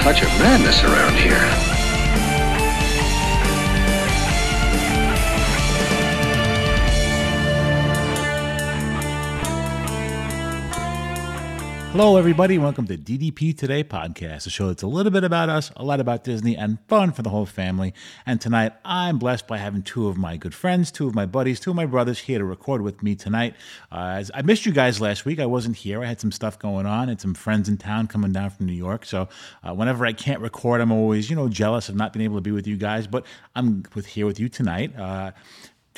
Touch of madness around here. Hello, everybody. Welcome to DDP Today podcast, a show that's a little bit about us, a lot about Disney, and fun for the whole family. And tonight, I'm blessed by having two of my good friends, two of my buddies, two of my brothers here to record with me tonight. Uh, I missed you guys last week. I wasn't here. I had some stuff going on and some friends in town coming down from New York. So uh, whenever I can't record, I'm always, you know, jealous of not being able to be with you guys. But I'm with here with you tonight. Uh,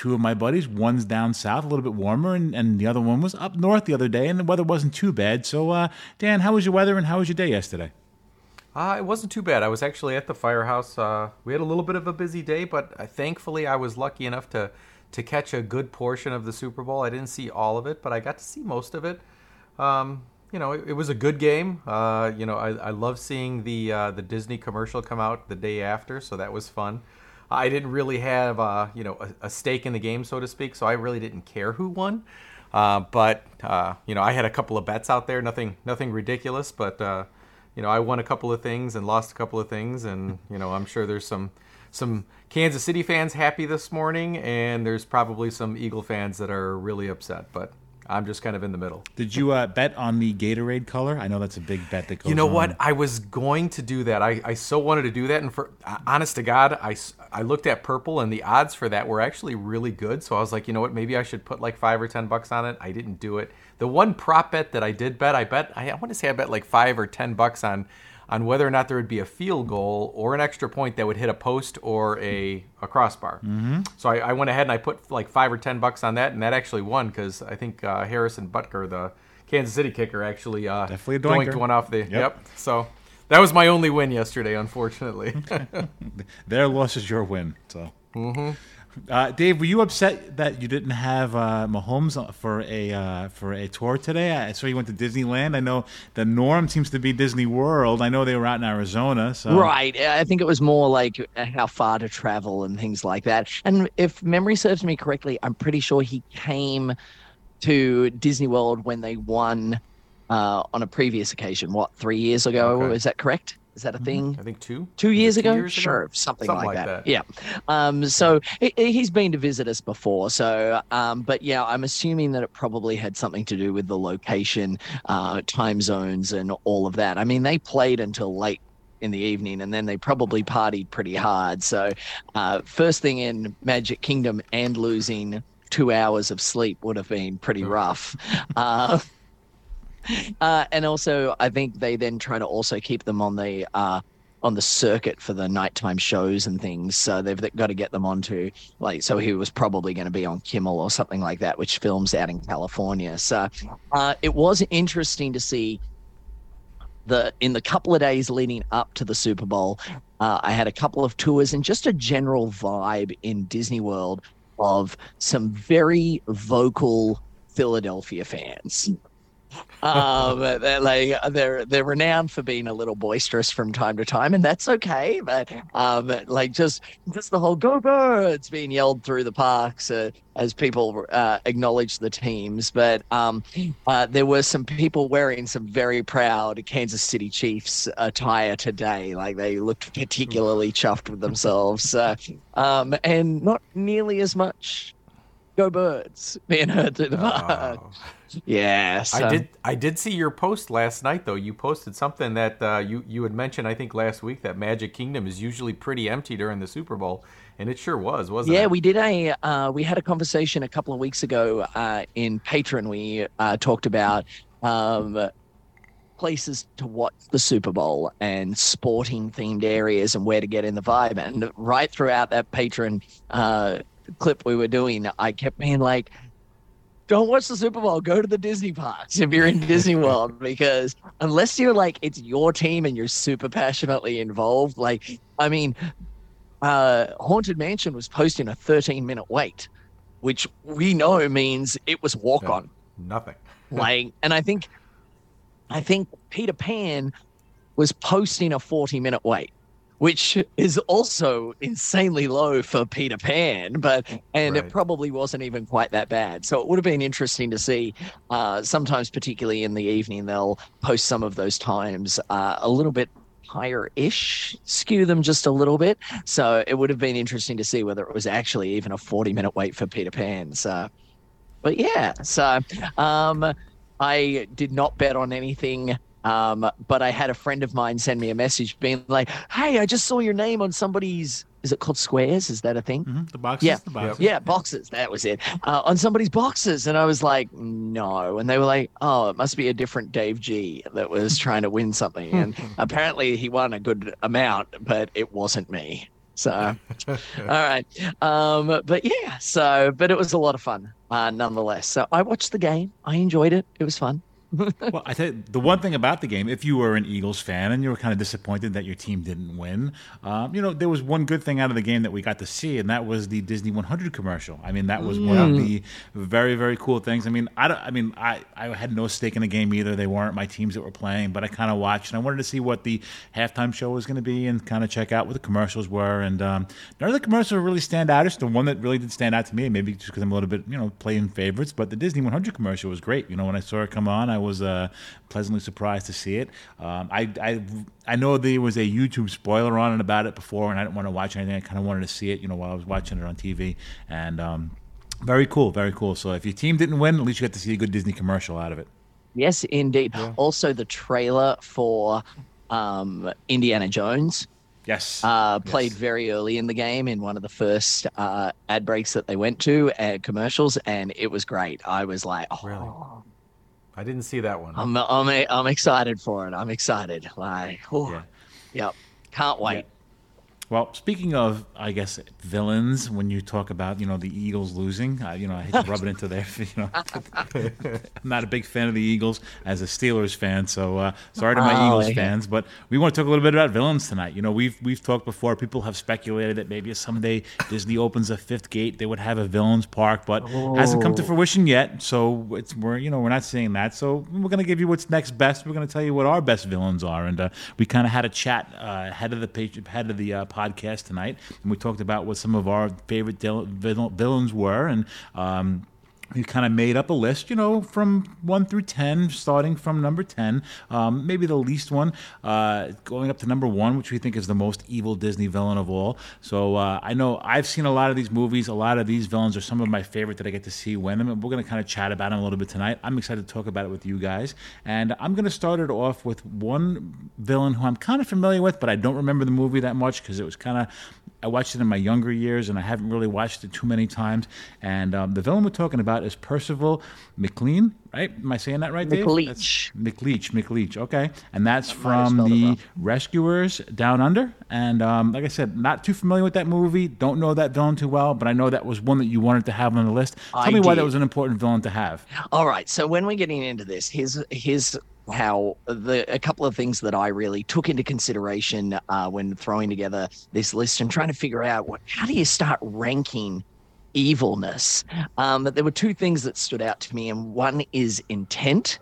two of my buddies. One's down south, a little bit warmer, and, and the other one was up north the other day, and the weather wasn't too bad. So, uh, Dan, how was your weather and how was your day yesterday? Uh, it wasn't too bad. I was actually at the firehouse. Uh, we had a little bit of a busy day, but uh, thankfully I was lucky enough to to catch a good portion of the Super Bowl. I didn't see all of it, but I got to see most of it. Um, you know, it, it, was a good game. Uh, you know, I, I love seeing the uh, the Disney commercial come out the day after, so that was fun. I didn't really have uh, you know a, a, stake in the game, so to speak, so I really didn't care who won. Uh, but uh, you know, I had a couple of bets out there, nothing nothing ridiculous, but uh, you know, I won a couple of things and lost a couple of things, and you know, I'm sure there's some some Kansas City fans happy this morning, and there's probably some Eagle fans that are really upset, but. I'm just kind of in the middle. Did you uh, bet on the Gatorade color? I know that's a big bet that goes. You know on. what? I was going to do that. I, I so wanted to do that, and for honest to God, I, I looked at purple, and the odds for that were actually really good. So I was like, you know what? Maybe I should put like five or ten bucks on it. I didn't do it. The one prop bet that I did bet, I bet I, I want to say I bet like five or ten bucks on on whether or not there would be a field goal or an extra point that would hit a post or a, a crossbar. Mm-hmm. So I, I, went ahead and I put like five or ten bucks on that, and that actually won because I think uh, Harrison Butker, the Kansas City kicker, actually uh, definitely doinked one off the. Yep. yep. So that was my only win yesterday, unfortunately. Their loss is your win. So. Mm-hmm. Uh, Dave, were you upset that you didn't have uh, Mahomes for a uh, for a tour today? I saw you went to Disneyland. I know the norm seems to be Disney World. I know they were out in Arizona. So. Right. I think it was more like how far to travel and things like that. And if memory serves me correctly, I'm pretty sure he came to Disney World when they won uh, on a previous occasion. What three years ago? Okay. Is that correct? Is that a thing? I think two. Two years, ago? years sure, ago? something, something like, like that. that. Yeah. Um, so he, has been to visit us before. So, um, but yeah, I'm assuming that it probably had something to do with the location, uh, time zones, and all of that. I mean, they played until late in the evening and then they probably partied pretty hard. So, uh, first thing in Magic Kingdom and losing two hours of sleep would have been pretty rough. Uh, uh, and also, I think they then try to also keep them on the uh, on the circuit for the nighttime shows and things. So they've got to get them onto like. So he was probably going to be on Kimmel or something like that, which films out in California. So uh, it was interesting to see the in the couple of days leading up to the Super Bowl. Uh, I had a couple of tours and just a general vibe in Disney World of some very vocal Philadelphia fans um, they're like they're they're renowned for being a little boisterous from time to time, and that's okay. But um, like just just the whole "Go Birds" being yelled through the parks uh, as people uh, acknowledge the teams. But um, uh, there were some people wearing some very proud Kansas City Chiefs attire today. Like they looked particularly chuffed with themselves, um, and not nearly as much "Go Birds" being heard through the park. Oh. Yes, I did. I did see your post last night, though. You posted something that uh, you you had mentioned, I think, last week that Magic Kingdom is usually pretty empty during the Super Bowl, and it sure was, wasn't yeah, it? Yeah, we did a uh, we had a conversation a couple of weeks ago uh, in Patreon. We uh, talked about. Um, places to watch the Super Bowl and sporting themed areas and where to get in the vibe. And right throughout that Patreon uh, clip we were doing, I kept being like, don't watch the Super Bowl. Go to the Disney parks if you're in Disney World, because unless you're like it's your team and you're super passionately involved, like I mean, uh, Haunted Mansion was posting a 13 minute wait, which we know means it was walk on. Nothing. like, and I think, I think Peter Pan was posting a 40 minute wait which is also insanely low for Peter Pan, but and Right. it probably wasn't even quite that bad. So it would have been interesting to see. Uh, sometimes, particularly in the evening, they'll post some of those times uh, a little bit higher-ish, skew them just a little bit. So it would have been interesting to see whether it was actually even a forty-minute wait for Peter Pan. So, but yeah, so um, I did not bet on anything. Um, but I had a friend of mine send me a message being like, Hey, I just saw your name on somebody's, is it called Squares? Is that a thing? Mhm, The boxes. Yeah. The boxes. Yeah, boxes. That was it. Uh, on somebody's boxes. And I was like, no. And they were like, oh, it must be a different Dave G that was trying to win something. And apparently he won a good amount, but it wasn't me. So, all right. Um, but yeah, so, but it was a lot of fun uh, nonetheless. So I watched the game. I enjoyed it. It was fun. Well, I you, the one thing about the game, if you were an Eagles fan and you were kind of disappointed that your team didn't win, um, you know, there was one good thing out of the game that we got to see, and that was the Disney 100 commercial. I mean, that was one of the very, very cool things. I mean, I, don't, I mean, I, I had no stake in the game either. They weren't my teams that were playing, but I kind of watched, and I wanted to see what the halftime show was going to be and kind of check out what the commercials were. And um, none of the commercials really stand out. It's the one that really did stand out to me, maybe just because I'm a little bit, you know, playing favorites, but the Disney 100 commercial was great. You know, when I saw it come on, I was uh, pleasantly surprised to see it. Um, I, I, I know there was a YouTube spoiler on it about it before, and I didn't want to watch anything. I kind of wanted to see it, you know, while I was watching it on TV. And um, very cool, very cool. So if your team didn't win, at least you got to see a good Disney commercial out of it. Yes, indeed. Also, the trailer for um, Indiana Jones Yes. uh, played Yes. very early in the game in one of the first uh, ad breaks that they went to, uh, commercials, and it was great. I was like, oh, Really? I didn't see that one. I'm, I'm, I'm excited for it. I'm excited. Like, oh, Yeah. yep, can't wait. Well, speaking of, I guess villains. When you talk about, you know, the Eagles losing, uh, you know, I hate to rub it into their, you know, I'm not a big fan of the Eagles as a Steelers fan. So uh, sorry to my Oh, Eagles fans, but we want to talk a little bit about villains tonight. You know, we've we've talked before. People have speculated that maybe someday Disney opens a fifth gate, they would have a villains park, but hasn't come to fruition yet. So it's we're you know we're not seeing that. So we're going to give you what's next best. We're going to tell you what our best villains are, and uh, we kind of had a chat uh, ahead of the page, ahead of the uh, podcast tonight, and we talked about what some of our favorite villains were, and. Um, we kind of made up a list, you know, from one through ten, starting from number ten, um, maybe the least one, uh, going up to number one, which we think is the most evil Disney villain of all. So uh, I know I've seen a lot of these movies. A lot of these villains are some of my favorite that I get to see when them, and we're going to kind of chat about them a little bit tonight. I'm excited to talk about it with you guys, and I'm going to start it off with one villain who I'm kind of familiar with, but I don't remember the movie that much because it was kind of I watched it in my younger years, and I haven't really watched it too many times. And um, the villain we're talking about is Percival McLean, right? Am I saying that right, Dave? McLeach. That's- McLeach, McLeach. Okay, and that's have from the. Rescuers Down Under. And um, like I said, not too familiar with that movie. Don't know that villain too well, but I know that was one that you wanted to have on the list. Tell I me why that was an important villain to have. All right. So when we're getting into this, here's here's how the a couple of things that I really took into consideration uh, when throwing together this list and trying to figure out what how do you start ranking evilness. Um, there were two things that stood out to me, and one is intent,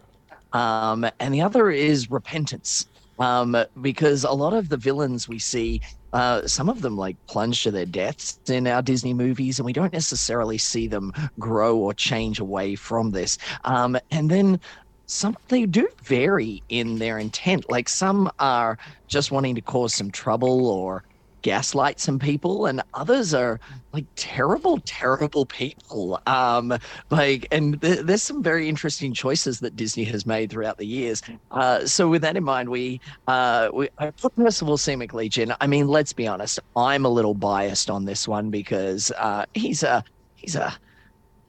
um, and the other is repentance. Um, because a lot of the villains we see, uh, some of them like plunge to their deaths in our Disney movies, and we don't necessarily see them grow or change away from this. Um, and then some they do vary in their intent. Like some are just wanting to cause some trouble or gaslight some people and others are like terrible terrible people. Um like and th- there's some very interesting choices that disney has made throughout the years. Uh so with that in mind we uh we I put percival c mcleach in. I mean let's be honest i'm a little biased on this one because uh he's a he's a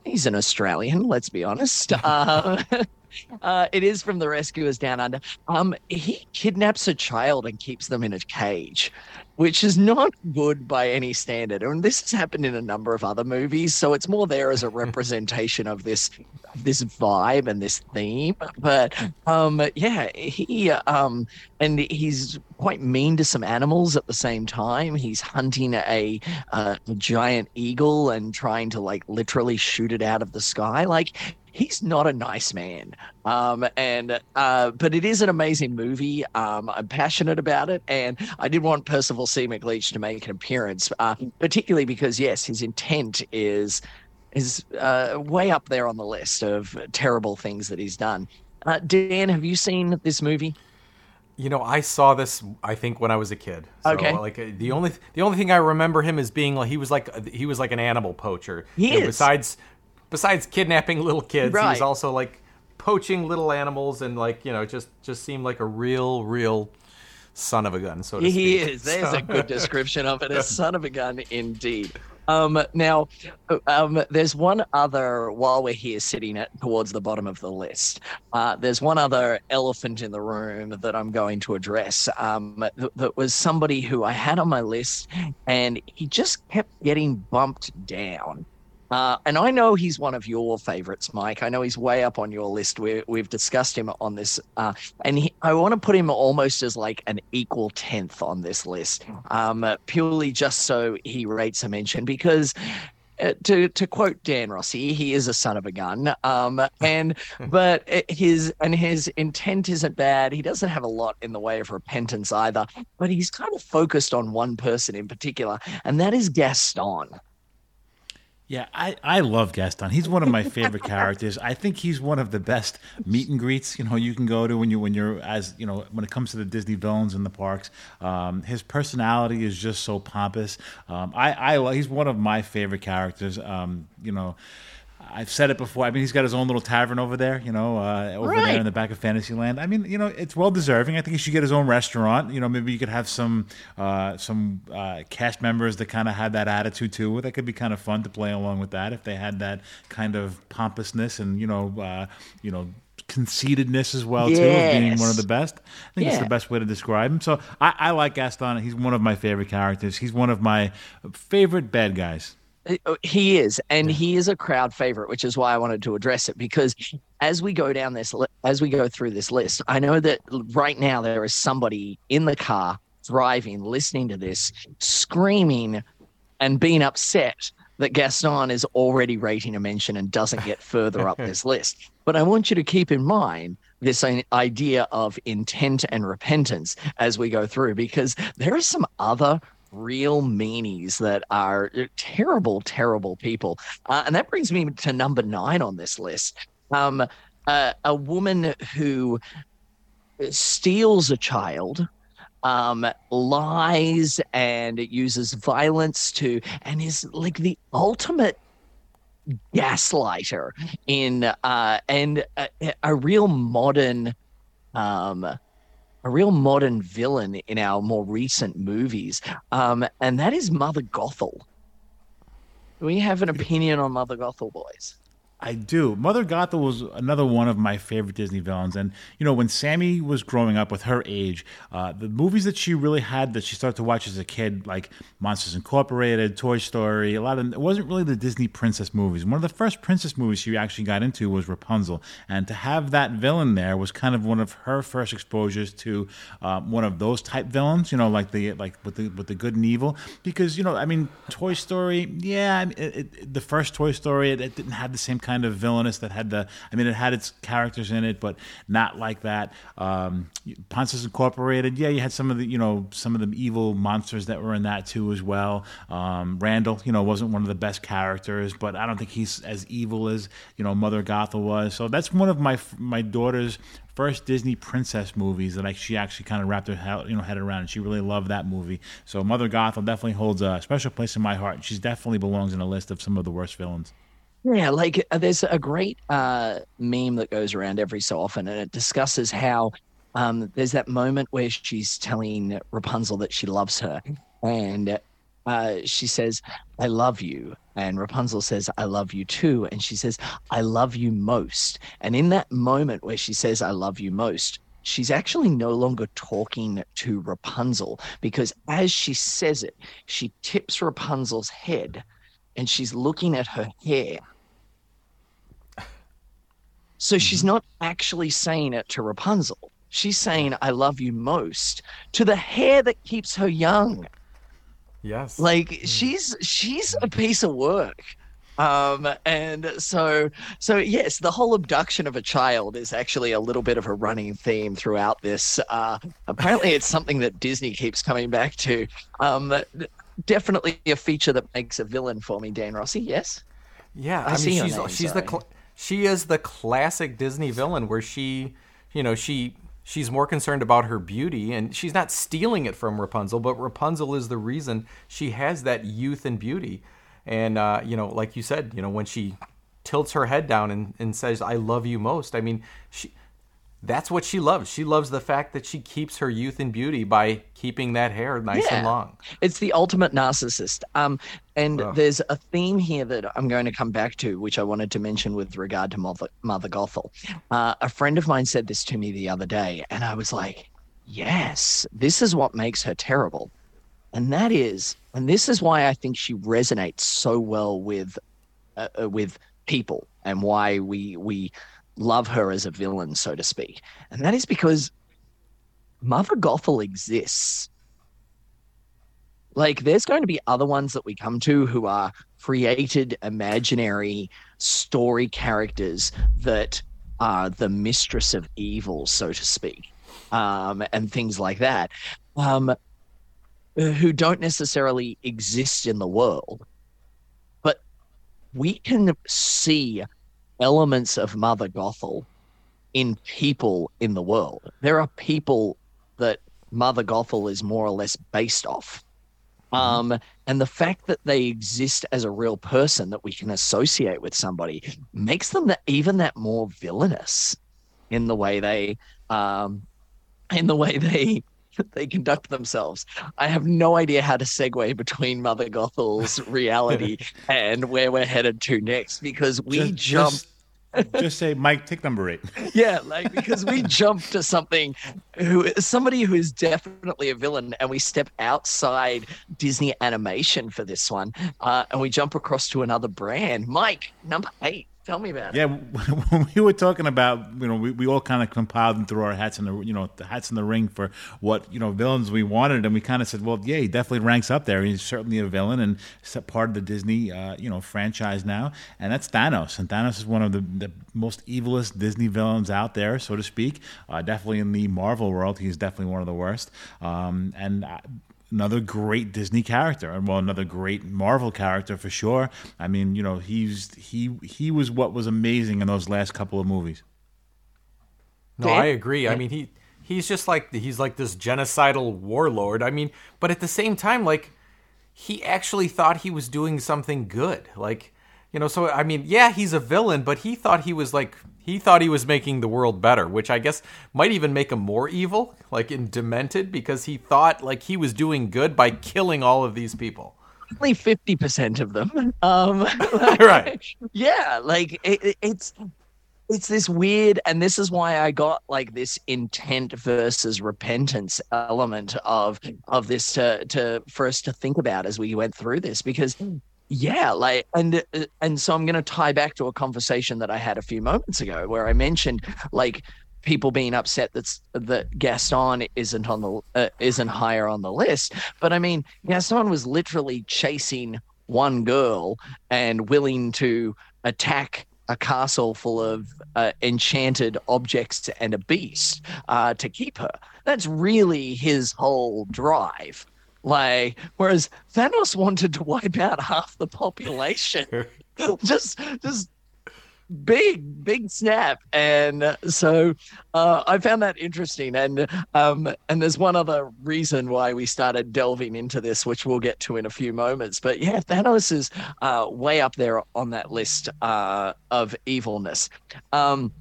he's an australian let's be honest. Uh Uh, it is from the Rescuers Down Under. Um, he kidnaps a child and keeps them in a cage, which is not good by any standard. And this has happened in a number of other movies, so it's more there as a representation of this this vibe and this theme. But um, yeah, he um, and he's quite mean to some animals at the same time. He's hunting a, uh, a giant eagle and trying to like literally shoot it out of the sky. Like he's not a nice man. Um, and uh, but it is an amazing movie. Um, I'm passionate about it, and I did want Percival C. McLeach to make an appearance, uh, particularly because yes, his intent is is uh, way up there on the list of terrible things that he's done. Uh, Dan, have you seen this movie? You know, I saw this. I think when I was a kid. So, Okay. Like uh, the only the only thing I remember him as being like he was like he was like an animal poacher. He You know, is. Besides besides kidnapping little kids, he was also like poaching little animals and like you know just just seemed like a real real son of a gun. So to He is. There's So- a good description of it. A son of a gun, indeed. Um, now, um, there's one other, while we're here sitting at, towards the bottom of the list, uh, there's one other elephant in the room that I'm going to address. Um, th- that was somebody who I had on my list, and he just kept getting bumped down. Uh, and I know he's one of your favorites, Mike. I know he's way up on your list. We, we've discussed him on this, uh, and he, I want to put him almost as like an equal tenth on this list, um, uh, purely just so he rates a mention. Because, uh, to to quote Dan Rossi, he is a son of a gun. Um, and but his and his intent isn't bad. He doesn't have a lot in the way of repentance either. But he's kind of focused on one person in particular, and that is Gaston. Yeah, I, I love Gaston. He's one of my favorite characters. I think he's one of the best meet and greets you know you can go to when you when you're as you know when it comes to the Disney villains in the parks. Um, his personality is just so pompous. Um, I I he's one of my favorite characters. Um, you know. I've said it before. I mean, he's got his own little tavern over there, you know, uh, over Right. there in the back of Fantasyland. I mean, you know, it's well deserving. I think he should get his own restaurant. You know, maybe you could have some uh, some uh, cast members that kind of had that attitude too. That could be kind of fun to play along with that if they had that kind of pompousness and you know, uh, you know. Conceitedness as well too, of being one of the best. I think it's Yeah. the best way to describe him. So I, I like Gaston. He's one of my favorite characters. He's one of my favorite bad guys. Uh, He is, and he is a crowd favorite, which is why I wanted to address it. Because as we go down this, as we go through this list, I know that right now there is somebody in the car driving, listening to this, screaming, and being upset that Gaston is already rating a mention and doesn't get further up this list. But I want you to keep in mind this idea of intent and repentance as we go through, because there are some other real meanies that are terrible, terrible people. Uh, and that brings me to number nine on this list. Um, uh, a woman who steals a child, um, lies and uses violence to, and is like the ultimate gaslighter in, uh, and a, a real modern, um, a real modern villain in our more recent movies, um, and that is Mother Gothel. Do we have an opinion on Mother Gothel, boys? I do. Mother Gothel was another one of my favorite Disney villains, and you know when Sammy was growing up with her age, uh, the movies that she really had that she started to watch as a kid, like Monsters Incorporated, Toy Story, a lot of it wasn't really the Disney princess movies. One of the first princess movies she actually got into was Rapunzel, and to have that villain there was kind of one of her first exposures to um, one of those type villains. You know, like the like with the with the good and evil, because you know, I mean, Toy Story, yeah, it, it, the first Toy Story, it, it didn't have the same kind of villainous that had the. I mean, it had its characters in it, but not like that. Um, Monsters Incorporated, yeah, you had some of the you know some of the evil monsters that were in that too as well. Um, Randall, you know, wasn't one of the best characters, but I don't think he's as evil as you know Mother Gothel was. So that's one of my my daughter's first Disney princess movies that I, she actually kind of wrapped her head, you know head around, and she really loved that movie. So Mother Gothel definitely holds a special place in my heart. She definitely belongs in a list of some of the worst villains. Yeah, like uh, there's a great uh, meme that goes around every so often, and it discusses how um, there's that moment where she's telling Rapunzel that she loves her, and uh, she says, "I love you," and Rapunzel says, "I love you too," and she says, "I love you most." And in that moment where she says, "I love you most," she's actually no longer talking to Rapunzel because as she says it, she tips Rapunzel's head and she's looking at her hair. So she's not actually saying it to Rapunzel. She's saying, I love you most to the hair that keeps her young. Yes. Like she's she's a piece of work. Um, and so so yes, the whole abduction of a child is actually a little bit of a running theme throughout this. Uh, apparently, it's something that Disney keeps coming back to. Um, definitely a feature that makes a villain for me, Dan Rossi. Yes. Yeah, I I, see mean she's name, she's the cl- she is the classic Disney villain where she, you know, she she's more concerned about her beauty and she's not stealing it from Rapunzel, but Rapunzel is the reason she has that youth and beauty. And uh, you know, like you said, you know, when she tilts her head down and, and says, I love you most, I mean, she that's what she loves. She loves the fact that she keeps her youth and beauty by keeping that hair nice and long. It's the ultimate narcissist. Um, and Ugh. there's a theme here that I'm going to come back to, which I wanted to mention with regard to Mother, Mother Gothel. Uh, a friend of mine said this to me the other day, and I was like, yes, this is what makes her terrible. And that is, and this is why I think she resonates so well with, uh, uh, with people, and why we we love her as a villain, so to speak. And that is because Mother Gothel exists. Like, there's going to be other ones that we come to who are created imaginary story characters that are the mistress of evil, so to speak, um, and things like that, um, who don't necessarily exist in the world. But we can see elements of Mother Gothel in people in the world. There are people that Mother Gothel is more or less based off. Um, and the fact that they exist as a real person that we can associate with somebody makes them that even that more villainous in the way they um, in the way they they conduct themselves. I have no idea how to segue between Mother Gothel's reality and where we're headed to next because we Just- jump just- say, Mike, take number eight. yeah, like because we jump to something who somebody who is definitely a villain, and we step outside Disney animation for this one, uh, and we jump across to another brand. Mike, number eight. Tell me about Yeah, it. when we were talking about, you know, we, we all kind of compiled and threw our hats in the, you know, the hats in the ring for what, you know, villains we wanted. And we kind of said, well, yeah, he definitely ranks up there. He's certainly a villain and part of the Disney, uh, you know, franchise now. And that's Thanos. And Thanos is one of the, the most evilest Disney villains out there, so to speak. Uh, definitely in the Marvel world, he's definitely one of the worst. Um, and, uh, another great Disney character, and well, another great Marvel character for sure. I mean, you know, he's he he was what was amazing in those last couple of movies. No, I agree. I mean, he he's just like he's like this genocidal warlord. I mean, but at the same time, like he actually thought he was doing something good. Like, you know, so I mean, yeah, he's a villain, but he thought he was like he thought he was making the world better, which I guess might even make him more evil, like in Demented, because he thought like he was doing good by killing all of these people. Only fifty percent of them. Um, Right. Yeah, like it- it's it's this weird, and this is why I got like this intent versus repentance element of of this to to for us to think about as we went through this because yeah like and uh, and so i'm going to tie back to a conversation that i had a few moments ago where i mentioned like people being upset that's that gaston isn't on the uh, isn't higher on the list but i mean gaston was literally chasing one girl and willing to attack a castle full of uh, enchanted objects and a beast uh, to keep her. That's really his whole drive. Like, whereas Thanos wanted to wipe out half the population. just, just big, big snap. And so uh, I found that interesting. And um, and there's one other reason why we started delving into this, which we'll get to in a few moments. But yeah, Thanos is uh, way up there on that list uh, of evilness. Um,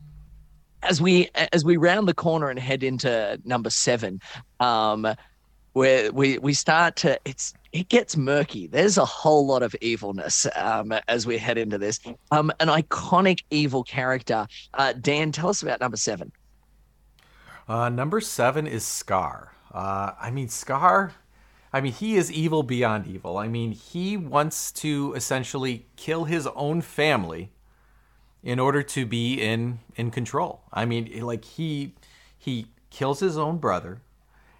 as we as we round the corner and head into number seven, um, where we we start to it's it gets murky. There's a whole lot of evilness um, as we head into this. Um, an iconic evil character. Uh, Dan, tell us about number seven. Uh, number seven is Scar. Uh, I mean, Scar. I mean, he is evil beyond evil. I mean, he wants to essentially kill his own family in order to be in in control. I mean, like he he kills his own brother,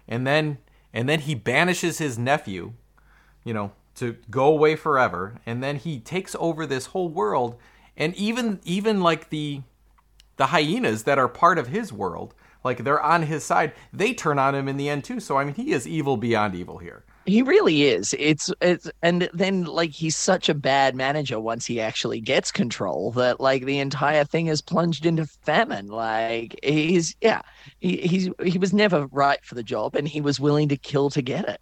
and then and then he banishes his nephew, you know, to go away forever, and then he takes over this whole world, and even even like the the hyenas that are part of his world, like they're on his side, they turn on him in the end too. So I mean, he is evil beyond evil here. He really is. It's it's and then like he's such a bad manager once he actually gets control that like the entire thing is plunged into famine. Like he's yeah, he he's he was never right for the job and he was willing to kill to get it.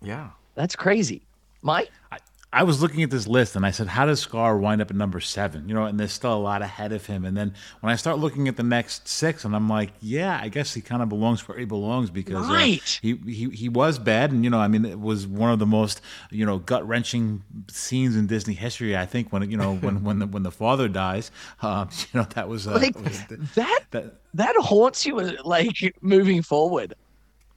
Yeah. That's crazy. Mike? I, I was looking at this list and I said, how does Scar wind up at number seven? You know, and there's still a lot ahead of him. And then when I start looking at the next six, and I'm like, yeah, I guess he kind of belongs where he belongs because right. uh, he, he he was bad, and you know, I mean, it was one of the most you know gut wrenching scenes in Disney history. I think when you know when when the, when the father dies, uh, you know, that was, uh, like was that, that that haunts you like moving forward.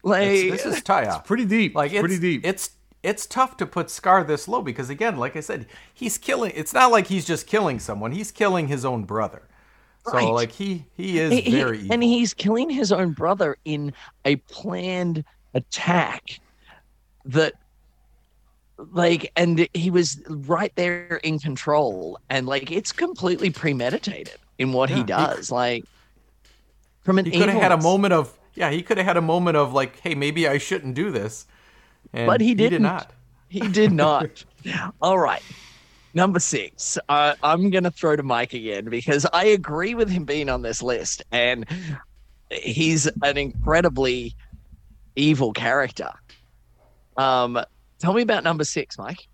Like this is tie Taya. pretty deep. Like it's, pretty deep. It's it's tough to put Scar this low because again, like I said, he's killing. It's not like he's just killing someone; he's killing his own brother. Right. So like he he is He- very and he's killing his own brother in a planned attack that like and he was right there in control and like it's completely premeditated in what Yeah, he he does like from an he could have had a moment of yeah. He could have had a moment of like, hey, maybe I shouldn't do this. And But he did didn't. not. He did not. All right. Number six. Uh, I'm going to throw to Mike again because I agree with him being on this list. And he's an incredibly evil character. Um, tell me about number six, Mike.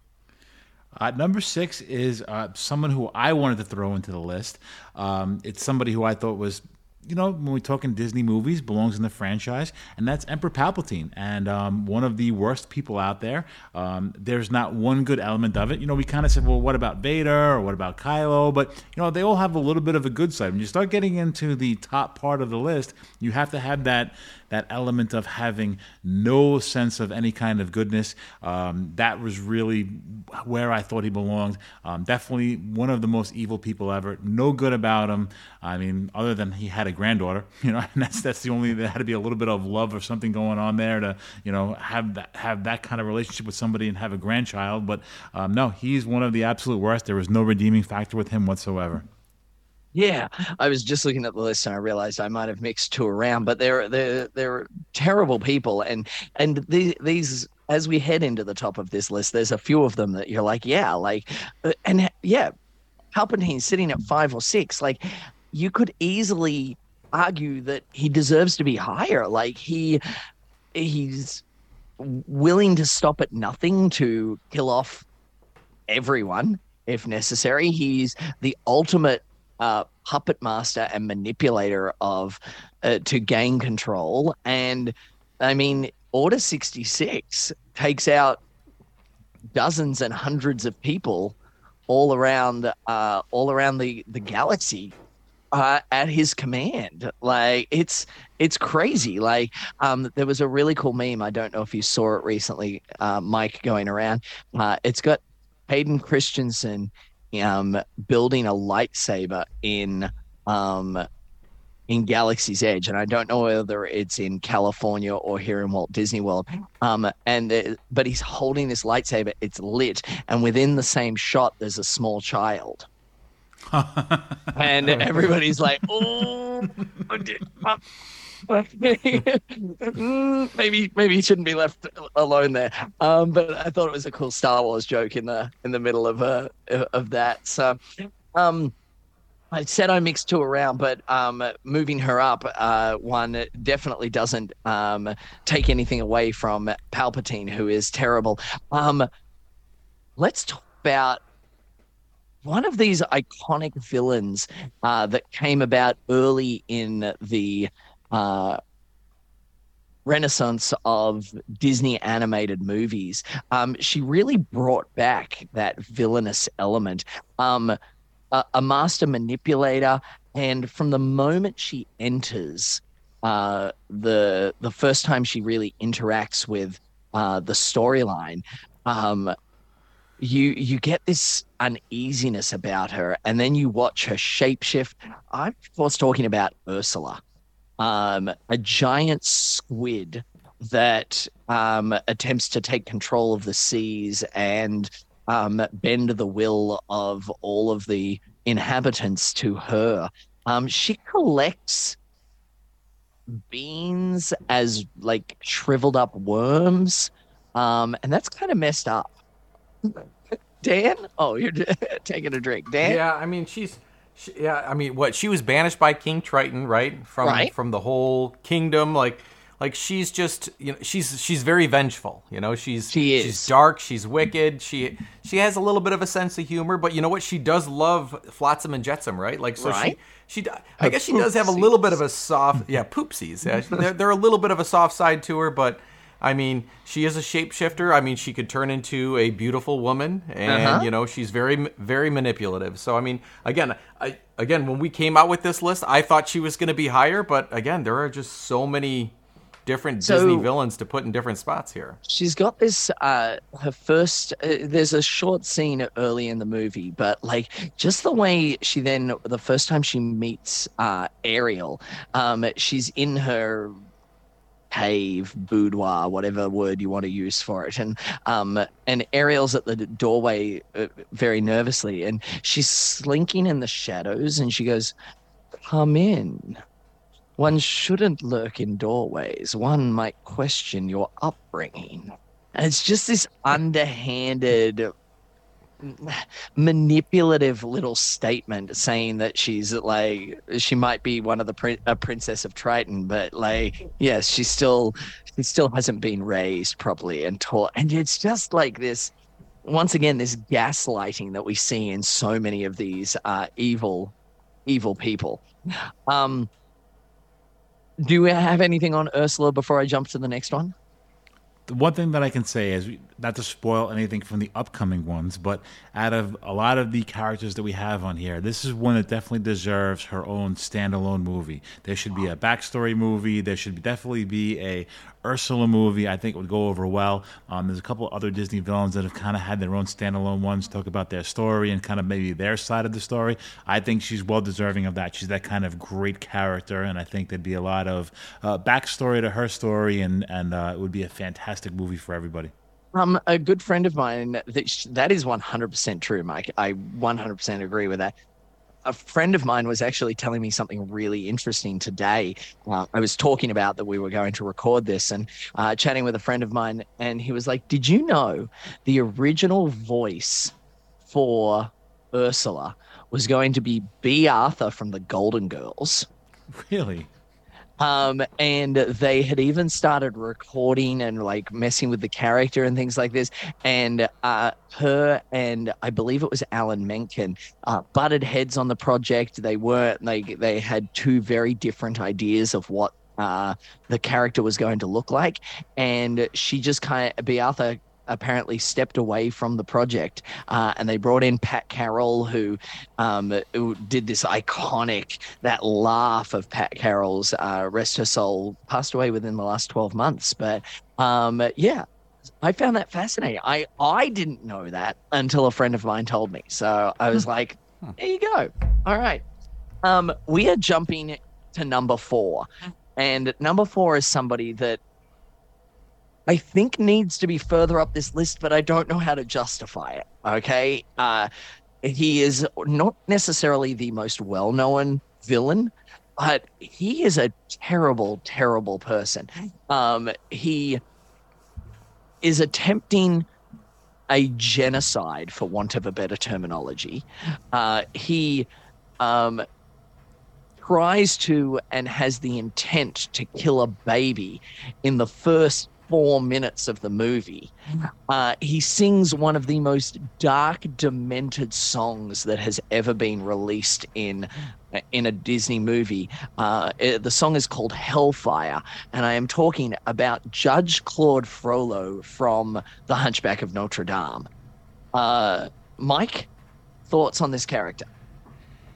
Uh, number six is uh, someone who I wanted to throw into the list. Um, it's somebody who I thought was, you know, when we're talking Disney movies, belongs in the franchise, and that's Emperor Palpatine, and um, one of the worst people out there. Um, there's not one good element of it. You know, we kind of said, well, what about Vader or what about Kylo? But you know, they all have a little bit of a good side. When you start getting into the top part of the list, you have to have that that element of having no sense of any kind of goodness. Um, that was really where I thought he belonged. Um, definitely one of the most evil people ever. No good about him. I mean, other than he had a granddaughter, you know, and that's that's the only there had to be a little bit of love or something going on there to you know have that have that kind of relationship with somebody and have a grandchild. But um, no, he's one of the absolute worst. There was no redeeming factor with him whatsoever. Yeah, I was just looking at the list and I realized I might have mixed two around, but they're they're they're terrible people, and and these these as we head into the top of this list, there's a few of them that you're like, yeah, like, uh, and yeah, Palpatine's sitting at five or six, like, you could easily argue that he deserves to be higher, like he he's willing to stop at nothing to kill off everyone if necessary. He's the ultimate uh, puppet master and manipulator of uh, to gain control. And I mean, Order sixty six takes out dozens and hundreds of people all around uh, all around the the galaxy uh, at his command. Like it's it's crazy. Like um, there was a really cool meme. I don't know if you saw it recently, uh, Mike, going around. Uh, it's got Hayden Christensen um, building a lightsaber in um, in Galaxy's Edge, and I don't know whether it's in California or here in Walt Disney World. Um, and uh, but he's holding this lightsaber. It's lit, and within the same shot, there's a small child. And everybody's like, "Oh, maybe maybe he shouldn't be left alone there." Um, but I thought it was a cool Star Wars joke in the in the middle of uh of that. So, um, I said I mixed two around, but um, moving her up, uh, one definitely doesn't um, take anything away from Palpatine, who is terrible. Um, let's talk about one of these iconic villains uh, that came about early in the uh, renaissance of Disney animated movies. Um, she really brought back that villainous element. Um, a, a master manipulator, and from the moment she enters, uh, the the first time she really interacts with uh, the storyline, um, you you get this uneasiness about her, and then you watch her shapeshift. Of course talking about Ursula, um, a giant squid that um, attempts to take control of the seas and um, bend the will of all of the inhabitants to her. Um, she collects beans as like shriveled up worms, um, and that's kind of messed up. Dan, oh, you're taking a drink, Dan. Yeah, I mean she's. She, yeah, I mean, what she was banished by King Triton, right? From Right. from the whole kingdom, like like she's just you know she's she's very vengeful. You know, she's She is. she's dark, she's wicked. She she has a little bit of a sense of humor, but you know what? She does love Flotsam and Jetsam, right? Like so Right. she she uh, i guess she does have a little bit of a soft yeah poopsies. Yeah, they're, they're a little bit of a soft side to her, but. I mean, she is a shapeshifter. I mean, she could turn into a beautiful woman, and Uh-huh. you know, she's very, very manipulative. So, I mean, again, I again, when we came out with this list, I thought she was going to be higher, but again, there are just so many different So- Disney villains to put in different spots here. she's got this uh her first uh, there's a short scene early in the movie but like just the way she then the first time she meets uh ariel um she's in her cave boudoir whatever word you want to use for it and um and ariel's at the doorway uh, very nervously and she's slinking in the shadows and she goes come in one shouldn't lurk in doorways. One might question your upbringing. And it's just this underhanded, manipulative little statement saying that she's like she might be one of the prin- a princess of Triton, but like yes, she still she still hasn't been raised properly and taught. And it's just like this. Once again, this gaslighting that we see in so many of these uh, evil, evil people. Um, do we have anything on Ursula before I jump to the next one? The one thing that I can say is not to spoil anything from the upcoming ones, but out of a lot of the characters that we have on here, this is one that definitely deserves her own standalone movie. There should be a backstory movie. There should definitely be a Ursula movie. I think it would go over well. Um, there's a couple other Disney villains that have kind of had their own standalone ones, talk about their story and kind of maybe their side of the story. I think she's well deserving of that. She's that kind of great character, and I think there'd be a lot of uh, backstory to her story, and and uh, it would be a fantastic movie for everybody. Um, a good friend of mine that that is 100% true, Mike. I 100% agree with that. A friend of mine was actually telling me something really interesting today. Uh, I was talking about that we were going to record this and uh, chatting with a friend of mine, and he was like, "Did you know the original voice for Ursula was going to be Bea Arthur from the Golden Girls?" Really? Um and they had even started recording and like messing with the character and things like this. And uh her and i believe it was alan menken uh butted heads on the project. They weren't like they had two very different ideas of what uh the character was going to look like. And she just kind of Bea Arthur apparently stepped away from the project uh, and they brought in pat carroll who um, who did this iconic that laugh of Pat Carroll's uh, rest her soul passed away within the last 12 months. But um, yeah I found that fascinating. I I didn't know that until a friend of mine told me. So I was like there you go. All right. Um, we are jumping to number 4 and number 4 is somebody that I think needs to be further up this list, but I don't know how to justify it. Okay. Uh, he is not necessarily the most well known villain, but he is a terrible, terrible person. Um, he is attempting a genocide, for want of a better terminology. Uh, he um, tries to and has the intent to kill a baby in the first four minutes of the movie. Uh, he sings one of the most dark, demented songs that has ever been released in in a Disney movie. Uh, it- the song is called Hellfire, and I am talking about Judge Claude Frollo from The Hunchback of Notre Dame. Uh, Mike, thoughts on this character?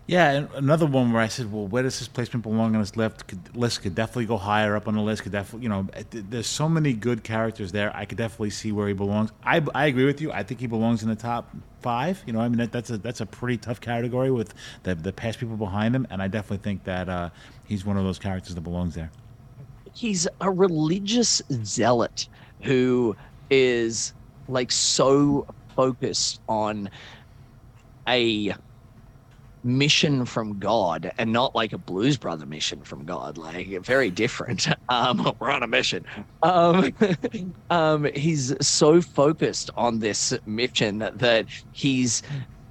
Yeah, and another one where I said, "Well, where does this placement belong on this list? Could, list could definitely go higher up on the list. Could definitely, you know, there's so many good characters there. I could definitely see where he belongs. I, I agree with you. I think he belongs in the top five. You know, I mean, that, that's a that's a pretty tough category with the the past people behind him, and I definitely think that uh, he's one of those characters that belongs there. he's a religious zealot who is like so focused on a mission from God and not like a Blues Brother mission from God, like very different. Um, we're on a mission. Um, um, he's so focused on this mission that he's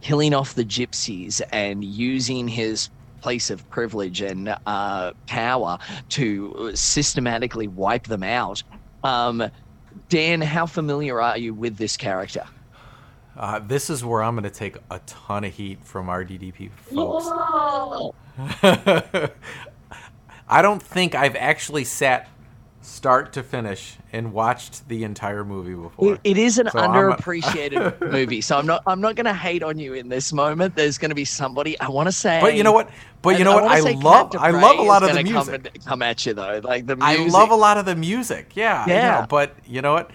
killing off the gypsies and using his place of privilege and uh, power to systematically wipe them out. Um, Dan, how familiar are you with this character? Uh, this is where I'm going to take a ton of heat from our DDP folks. I don't think I've actually sat start to finish and watched the entire movie before. It, is an So underappreciated movie, so I'm not. I'm not going to hate on you in this moment. There's going to be somebody I want to say. But you know what? But you know what? I love I love a lot of the come music. and- Come, at you though, like the music. I love a lot of the music. Yeah. you Yeah. know, but you know what?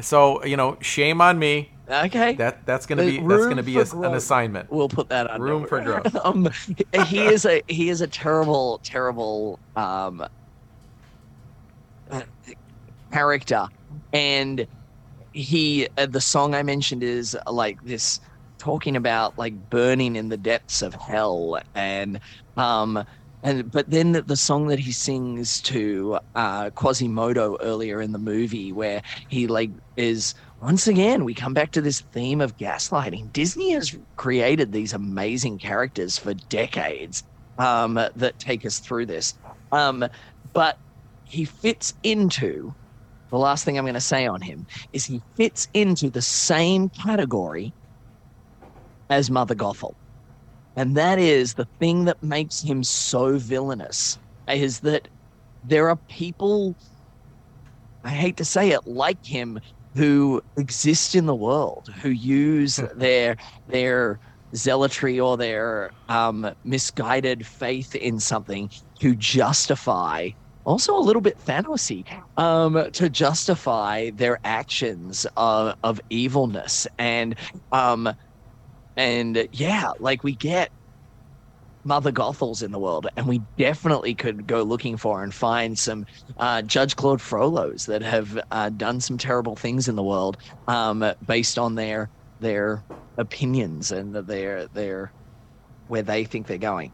So you know, shame on me. Okay, That that's gonna be that's gonna be a, an assignment. we'll put that on. Room for growth. um, he is a he is a terrible, terrible um, character, and he uh, the song I mentioned is uh, like this talking about like burning in the depths of hell and um and but then the, the song that he sings to uh Quasimodo earlier in the movie where he like is once again we come back to this theme of gaslighting Disney has created these amazing characters for decades um that take us through this um but he fits into the last thing I'm going to say on him is he fits into the same category as Mother Gothel. And that is the thing that makes him so villainous is that there are people, I hate to say it, like him who exist in the world, who use their their zealotry or their um, misguided faith in something to justify also a little bit fantasy um, to justify their actions of, of evilness. And um, and yeah, like we get Mother Gothels in the world, and we definitely could go looking for and find some uh, Judge Claude Frollos that have uh, done some terrible things in the world um, based on their their opinions and their their where they think they're going.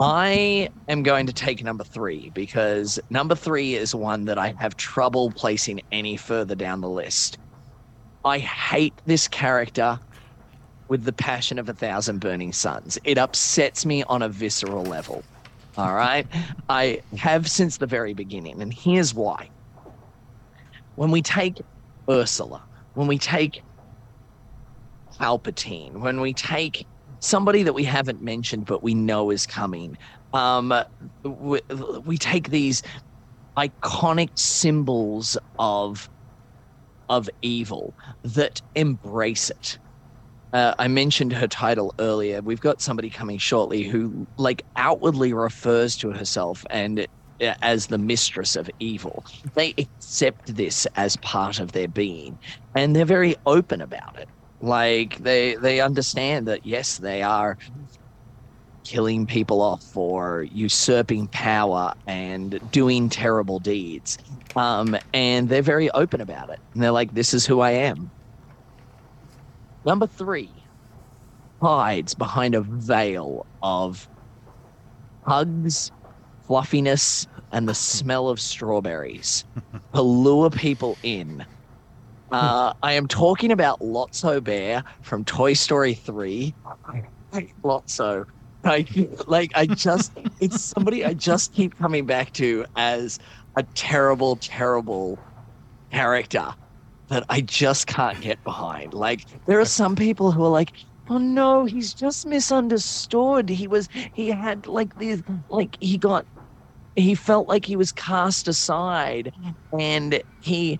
I am going to take number three because number three is one that I have trouble placing any further down the list. I hate this character with the passion of a thousand burning suns. It upsets me on a visceral level. All right. I have since the very beginning. And here's why. When we take Ursula, when we take Palpatine, when we take somebody that we haven't mentioned but we know is coming, um, we, we take these iconic symbols of of evil that embrace it. Uh, I mentioned her title earlier. We've got somebody coming shortly who, like, outwardly refers to herself and uh, as the mistress of evil. They accept this as part of their being, and they're very open about it. Like they they understand that yes, they are killing people off or usurping power and doing terrible deeds. Um, and they're very open about it. And they're like, this is who I am. Number three hides behind a veil of hugs, fluffiness, and the smell of strawberries to lure people in. Uh, I am talking about Lotso Bear from Toy Story 3. Lotso. Like, like I just, it's somebody I just keep coming back to as a terrible, terrible character that I just can't get behind. Like, there are some people who are like, oh no, he's just misunderstood. He was, he had like these, like, he got, he felt like he was cast aside and he,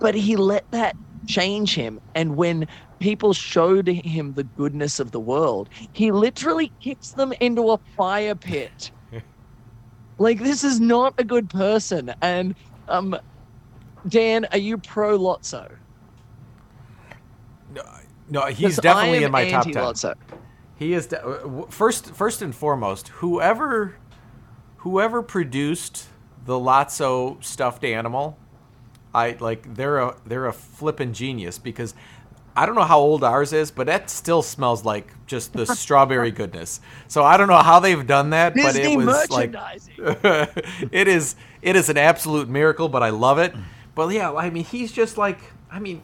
but he let that change him. And when people showed him the goodness of the world, he literally kicks them into a fire pit. like this is not a good person. And um, Dan, are you pro Lotso? No, no he's definitely I am in my top ten. anti-Lotso. He is de- uh, first. First and foremost, whoever, whoever produced the Lotso stuffed animal, I like. They're a they're a flippin' genius because I don't know how old ours is, but that still smells like just the strawberry goodness. So I don't know how they've done that, but it was like it is it is an absolute miracle, but I love it. But yeah, I mean, he's just like I mean,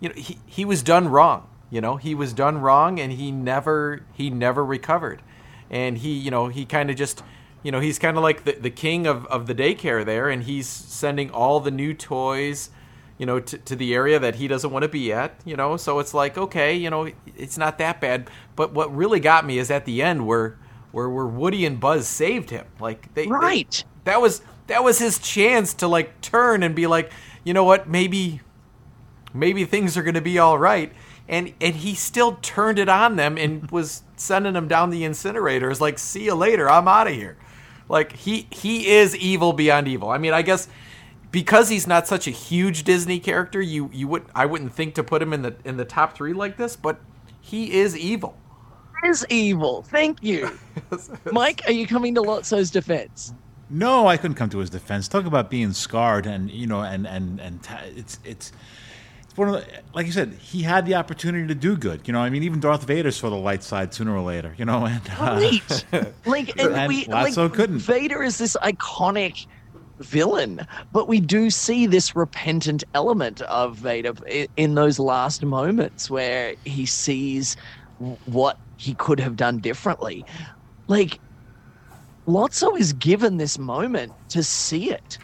you know, he he was done wrong. You know, he was done wrong, and he never he never recovered. And he, you know, he kind of just, you know, he's kind of like the, the king of, of the daycare there, and he's sending all the new toys, you know, to, to the area that he doesn't want to be at. You know, so it's like okay, you know, it's not that bad. But what really got me is at the end where where where Woody and Buzz saved him. Like they they- Right. that was that was his chance to like turn and be like, you know what, maybe maybe things are going to be all right. And and he still turned it on them and was sending them down the incinerators like, see you later, I'm out of here. Like he he is evil beyond evil. I mean, I guess because he's not such a huge Disney character, you you would I wouldn't think to put him in the in the top 3 like this, but he is evil. Is evil. Thank you. Mike, are you coming to Lotso's defense? No, I couldn't come to his defense. Talk about being scarred, and you know, and and and ta- it's it's. it's One of the, like you said, he had the opportunity to do good. You know, I mean, even Darth Vader saw the light side sooner or later. You know, and uh, Right. like, and, And we like Lotso couldn't. Vader is this iconic villain, but we do see this repentant element of Vader in those last moments where he sees what he could have done differently. Like, Lotso is given this moment to see it.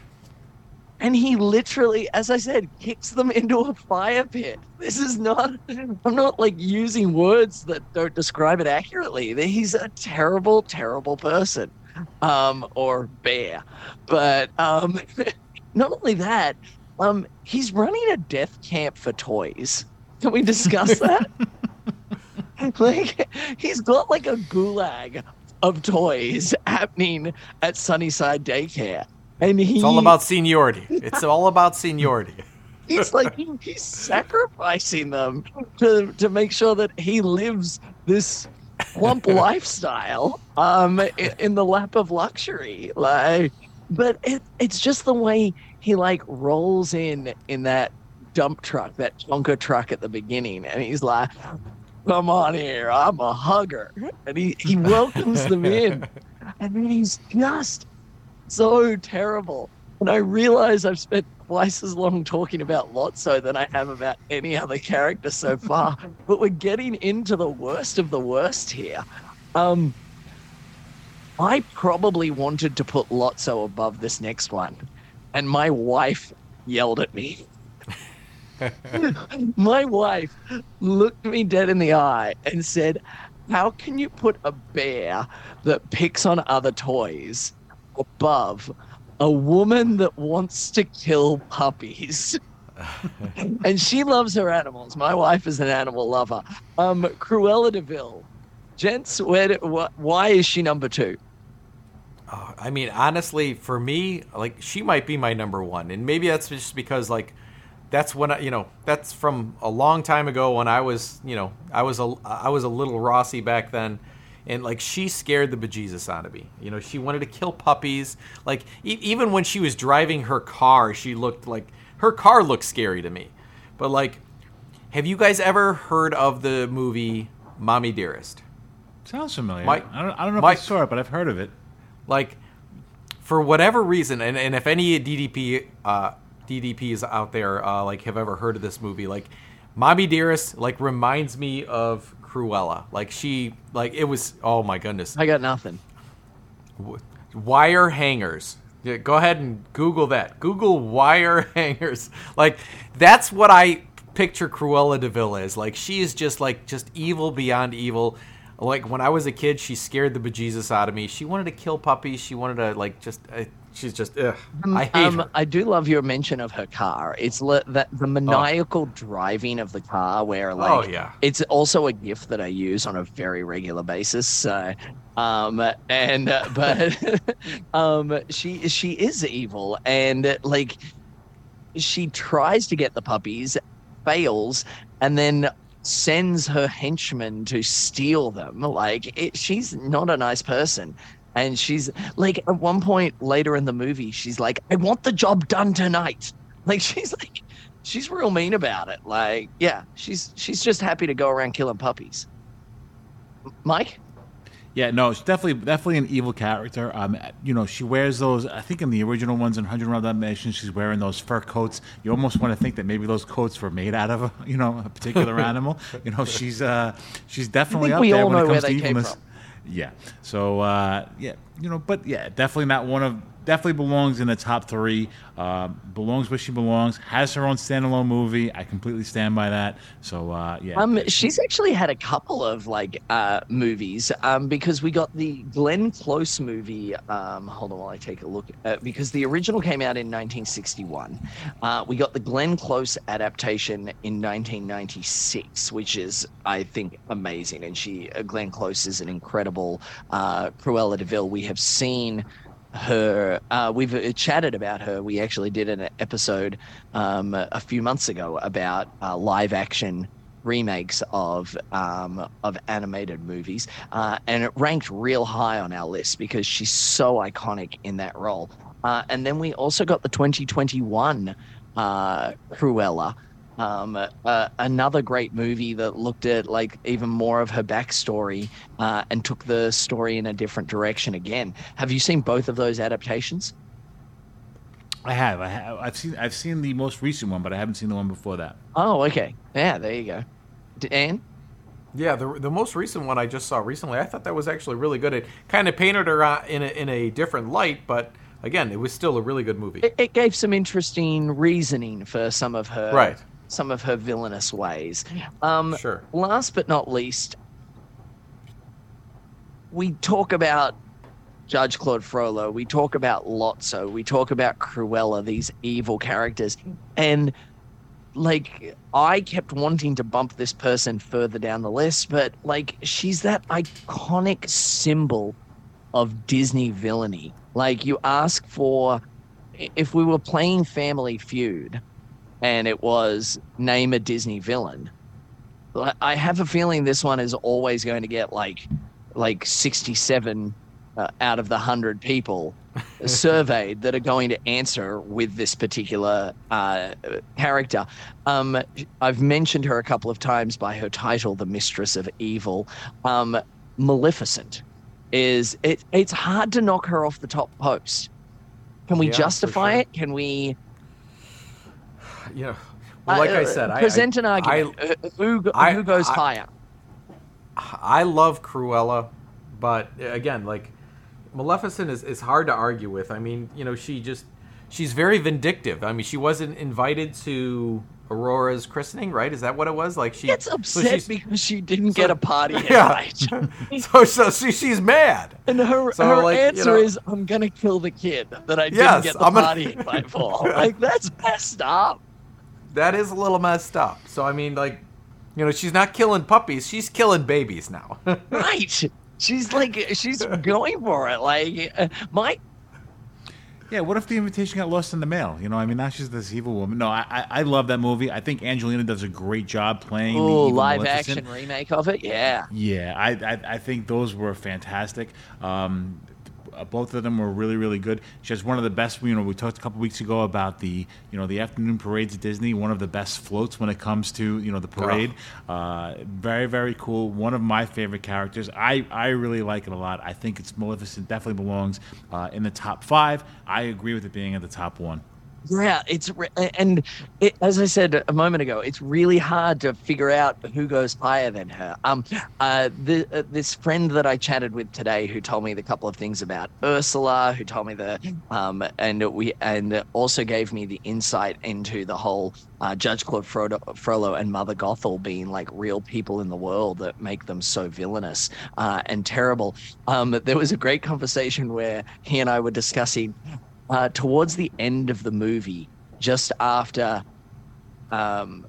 And he literally, as I said, kicks them into a fire pit. This is not, I'm not like using words that don't describe it accurately. He's a terrible, terrible person um, or bear. But um, not only that, um, he's running a death camp for toys. Can we discuss that? like, he's got like a gulag of toys happening at Sunnyside Daycare. And he, It's all about seniority. It's all about seniority. he's like he's sacrificing them to to make sure that he lives this plump lifestyle um i- in the lap of luxury like but it, it's just the way he like rolls in in that dump truck that Tonka truck at the beginning and he's like come on here i'm a hugger and he he welcomes them in and then he's just so terrible. And I realize I've spent twice as long talking about Lotso than I have about any other character so far. but we're getting into the worst of the worst here. Um, I probably wanted to put Lotso above this next one, and my wife yelled at me. my wife looked me dead in the eye and said, How can you put a bear that picks on other toys above a woman that wants to kill puppies? and she loves her animals. My wife is an animal lover. Um, Cruella de Vil. Gents, where do, wh- why is she number two? Oh, I mean, honestly, for me, like she might be my number one, and maybe that's just because like that's when I, you know, that's from a long time ago when I was, you know, I was a I was a little Rossi back then, and like she scared the bejesus out of me. You know, she wanted to kill puppies. Like e- even when she was driving her car, she looked like her car looked scary to me. But like, have you guys ever heard of the movie Mommy Dearest? sounds familiar. Mike- I don't, I don't know Mike- if I saw it, but I've heard of it. like for whatever reason and, and if any ddp uh ddps out there uh like have ever heard of this movie. Like mommy dearest like reminds me of cruella. Like she like it was oh my goodness. I got nothing. wire hangers. Yeah, go ahead and google that. Google wire hangers. Like that's what i picture cruella de vil as. Like she is just like just evil beyond evil. Like when i was a kid she scared the bejesus out of me. She wanted to kill puppies. She wanted to like just uh, she's just. Ugh, I hate um, her. I do love your mention of her car. It's le- that the maniacal driving of the car, where like, oh yeah. it's also a gift that I use on a very regular basis. So, um, and uh, but um, she she is evil, and like she tries to get the puppies, fails, and then sends her henchmen to steal them. Like it, she's not a nice person. And she's like, at one point later in the movie, she's like, I want the job done tonight. Like, she's like, she's real mean about it. Like, yeah, she's she's just happy to go around killing puppies. Mike? Yeah, no, she's definitely definitely an evil character. Um, you know, she wears those. I think in the original ones in Hundred Round Dalmatians, she's wearing those fur coats. You almost want to think that maybe those coats were made out of a, you know, a particular animal. You know, she's uh, she's definitely up there when it comes to evilness. Yeah. So uh, yeah, you know, but yeah, definitely not one of. Definitely belongs in the top three. Uh, belongs where she belongs. Has her own standalone movie. I completely stand by that. So uh, yeah. Um, she's actually had a couple of like uh movies. Um, because we got the Glenn Close movie. Um, hold on while I take a look. Uh, because the original came out in 1961. Uh, we got the Glenn Close adaptation in 1996, which is I think amazing. And she, uh, Glenn Close, is an incredible Cruella de Vil. We have seen her uh, we've uh, chatted about her. We actually did an episode um, a few months ago about uh, live action remakes of um, of animated movies uh, and it ranked real high on our list because she's so iconic in that role. Uh, and then we also got the 2021 uh, Cruella um, uh, another great movie that looked at like even more of her backstory uh, and took the story in a different direction again. Have you seen both of those adaptations? I have. I have. I've seen. I've seen the most recent one, but I haven't seen the one before that. Oh, okay. Yeah, there you go. D- Anne? Yeah, the the most recent one I just saw recently, I thought that was actually really good. It kind of painted her uh, in a, in a different light, but again, it was still a really good movie. It, it gave some interesting reasoning for some of her Right. Some of her villainous ways. Um, Sure. Last but not least, we talk about Judge Claude Frollo, we talk about Lotso, we talk about Cruella, these evil characters, and like I kept wanting to bump this person further down the list, but like she's that iconic symbol of Disney villainy. Like you ask for if we were playing Family Feud and it was name a Disney villain, I- have a feeling this one is always going to get like like 67 uh, out of the 100 people surveyed that are going to answer with this particular uh, character. Um, I've mentioned her a couple of times by her title, The Mistress of Evil. Um, Maleficent is it, it's hard to knock her off the top post. Can we Yeah, justify sure. it? Can we You know, well, like uh, I said, I, present an I, argument? Uh, who I- who goes I- higher? I love Cruella, but uh, again, like Maleficent is, is hard to argue with. I mean, you know, she just she's very vindictive. I mean, she wasn't invited to Aurora's christening, right? Is that what it was? Like she Gets so upset she's- because she didn't so- get a party Yeah. so so she, she's mad. And her, So, her like, you answer know- is, "I'm gonna kill the kid that I Yes, didn't get the I'm gonna- party invite for." like that's messed up. That is a little messed up. So I mean, like, you know, she's not killing puppies; she's killing babies now. Right? She's like, she's going for it. Like, uh, my Yeah, what if the invitation got lost in the mail? You know, I mean, now she's this evil woman. No, I, I, I love that movie. I think Angelina does a great job playing the evil live Maleficent. action remake of it. Yeah. Yeah, I, I I think those were fantastic. Um, uh, both of them were really really good. She has one of the best. You know, we talked a couple weeks ago about the you know the afternoon parades at Disney. One of the best floats when it comes to you know the parade. Uh, very very cool. One of my favorite characters. I I really like it a lot. I think it's Maleficent. Definitely belongs uh, in the top five. I agree with it being at the top one. Yeah, it's re- and it, as I said a moment ago, it's really hard to figure out who goes higher than her. Um, uh, the, uh, this friend that I chatted with today, who told me the couple of things about Ursula, who told me the um, and we and also gave me the insight into the whole uh, Judge Claude Frodo, Frollo and Mother Gothel being like real people in the world that make them so villainous uh, and terrible. Um, there was a great conversation where he and I were discussing uh, towards the end of the movie, just after um,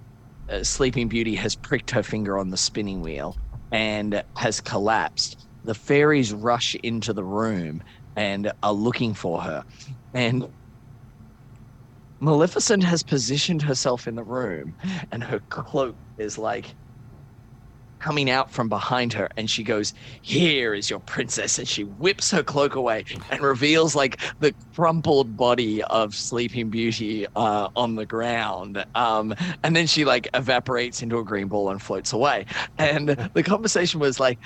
uh, Sleeping Beauty has pricked her finger on the spinning wheel and has collapsed, the fairies rush into the room and are looking for her. And Maleficent has positioned herself in the room, and her cloak is like coming out from behind her and she goes here is your princess and she whips her cloak away and reveals like the crumpled body of sleeping beauty uh, on the ground. Um, and then she like evaporates into a green ball and floats away. And the conversation was like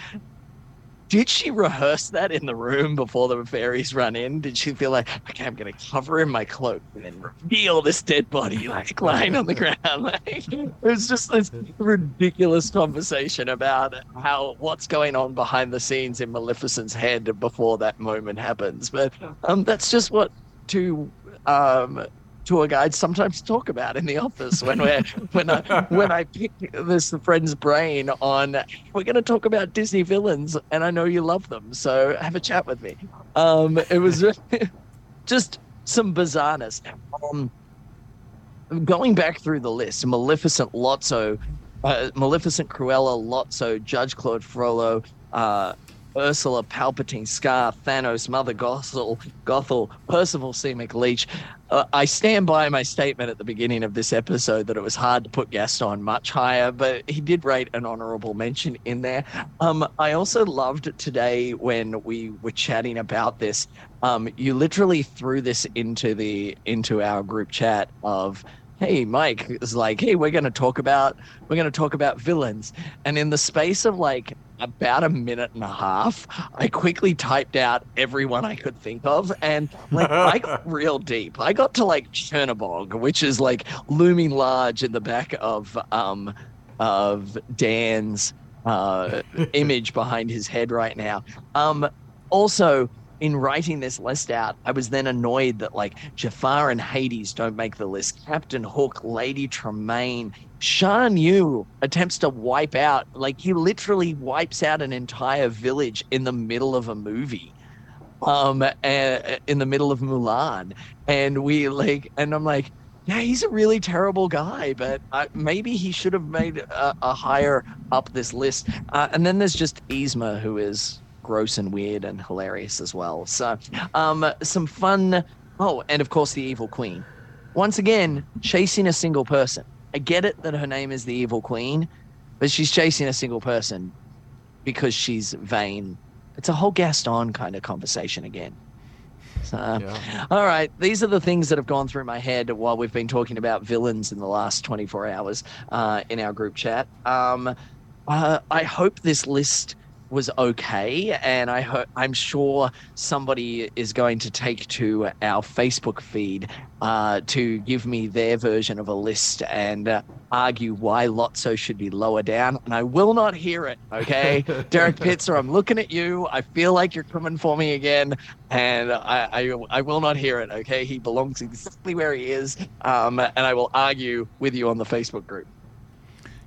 did she rehearse that in the room before the fairies run in? Did she feel like, okay, I'm to cover in my cloak and then reveal this dead body like lying on the ground? Like, it was just this ridiculous conversation about how what's going on behind the scenes in Maleficent's head before that moment happens. But um, that's just what two um, tour guides sometimes talk about in the office when we're when I when I pick this friend's brain on we're going to talk about Disney villains and I know you love them so have a chat with me. Um, it was just some bizarreness. Um, going back through the list, Maleficent, Lotso, uh, Maleficent, Cruella, Lotso, Judge Claude Frollo, uh, Ursula, Palpatine, Scar, Thanos, Mother Gothel, Gothel, Percival C. McLeach. Uh, I stand by my statement at the beginning of this episode that it was hard to put Gaston much higher, but he did rate an honorable mention in there. Um, I also loved today when we were chatting about this. Um, you literally threw this into the into our group chat of hey mike is like hey we're going to talk about we're going to talk about villains. And in the space of like about a minute and a half i quickly typed out everyone i could think of and like i got real deep. I got to like chernabog which is like looming large in the back of um of dan's uh image behind his head right now. Um also in writing this list out, I was then annoyed that like Jafar and Hades don't make the list. Captain Hook, Lady Tremaine, Shan Yu attempts to wipe out, like he literally wipes out an entire village in the middle of a movie. Um, uh, in the middle of Mulan, and we like, and I'm like, yeah, he's a really terrible guy, but uh, maybe he should have made a, a higher up this list. Uh, and then there's just Yzma, who is gross and weird and hilarious as well. So, um, some fun. Oh, and of course, the Evil Queen. Once again, chasing a single person. I get it that her name is the Evil Queen, but she's chasing a single person because she's vain. It's a whole Gaston kind of conversation again. So, yeah. all right, these are the things that have gone through my head while we've been talking about villains in the last 24 hours uh, in our group chat. Um, uh, I hope this list was okay, and I ho- I'm sure somebody is going to take to our Facebook feed uh, to give me their version of a list and uh, argue why Lotso should be lower down, and I will not hear it. Okay, Derek Pitzer, I'm looking at you. I feel like you're coming for me again, and I I, I will not hear it. Okay, he belongs exactly where he is, um, and I will argue with you on the Facebook group.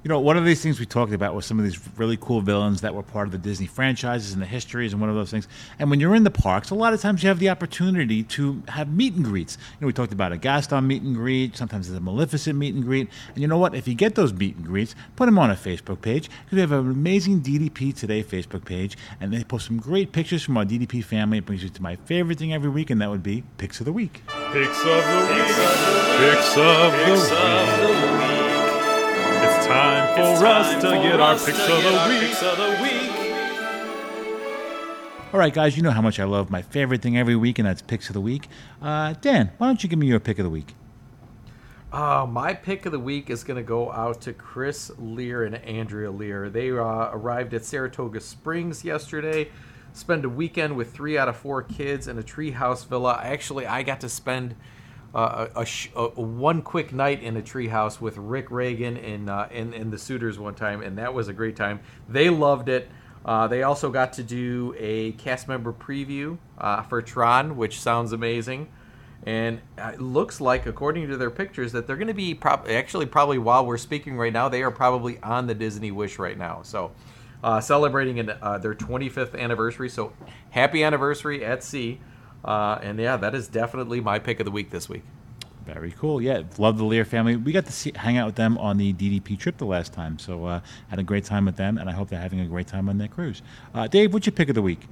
You know, one of these things we talked about was some of these really cool villains that were part of the Disney franchises and the histories and one of those things. And when you're in the parks, a lot of times you have the opportunity to have meet and greets. You know, we talked about a Gaston meet and greet, sometimes it's a Maleficent meet and greet. And you know what? If you get those meet and greets, put them on a Facebook page because we have an amazing DDP Today Facebook page and they post some great pictures from our DDP family. It brings you to my favorite thing every week, and that would be Picks of the Week. Picks of the Week. Picks of the Week. It's time for it's us time to for get us our picks, of, the picks of the week. All right, guys, you know how much I love my favorite thing every week, and that's picks of the week. Uh, Dan, why don't you give me your pick of the week? Uh, my pick of the week is going to go out to Chris Lear and Andrea Lear. They uh, arrived at Saratoga Springs yesterday. Spend a weekend with three out of four kids in a treehouse villa. Actually, I got to spend uh, a, a, a, one quick night in a treehouse with Rick Reagan and, uh, and the Suitors one time, and that was a great time. They loved it. Uh, they also got to do a cast member preview uh, for Tron, which sounds amazing. And it looks like, according to their pictures, that they're going to be prob- actually probably while we're speaking right now, they are probably on the Disney Wish right now. So, uh, celebrating an, uh, their 25th anniversary. So, happy anniversary at sea. Uh, and yeah, that is definitely my pick of the week this week. Very cool. Yeah, love the Lear family. We got to see, hang out with them on the DDP trip the last time, so uh, had a great time with them, and I hope they're having a great time on their cruise. Uh, Dave, what's your pick of the week?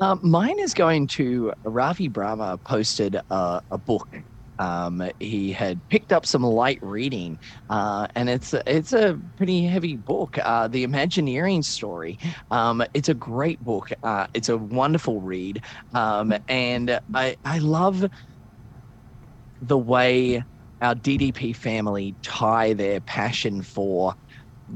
Uh, mine is going to Ravi Brahma posted uh, a book. Um, he had picked up some light reading, uh, and it's it's a pretty heavy book. Uh, the Imagineering story. Um, it's a great book. Uh, it's a wonderful read, um, and I I love the way our DDP family tie their passion for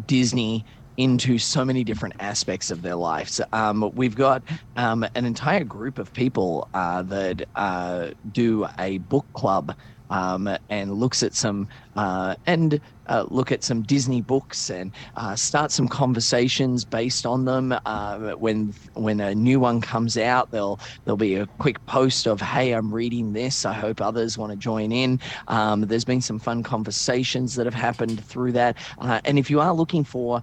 Disney into so many different aspects of their lives. Um, we've got um, an entire group of people uh, that uh, do a book club um, and looks at some uh, and uh, look at some Disney books and uh, start some conversations based on them. Uh, when when a new one comes out, there'll there'll be a quick post of "Hey, I'm reading this. I hope others want to join in." Um, there's been some fun conversations that have happened through that, uh, and if you are looking for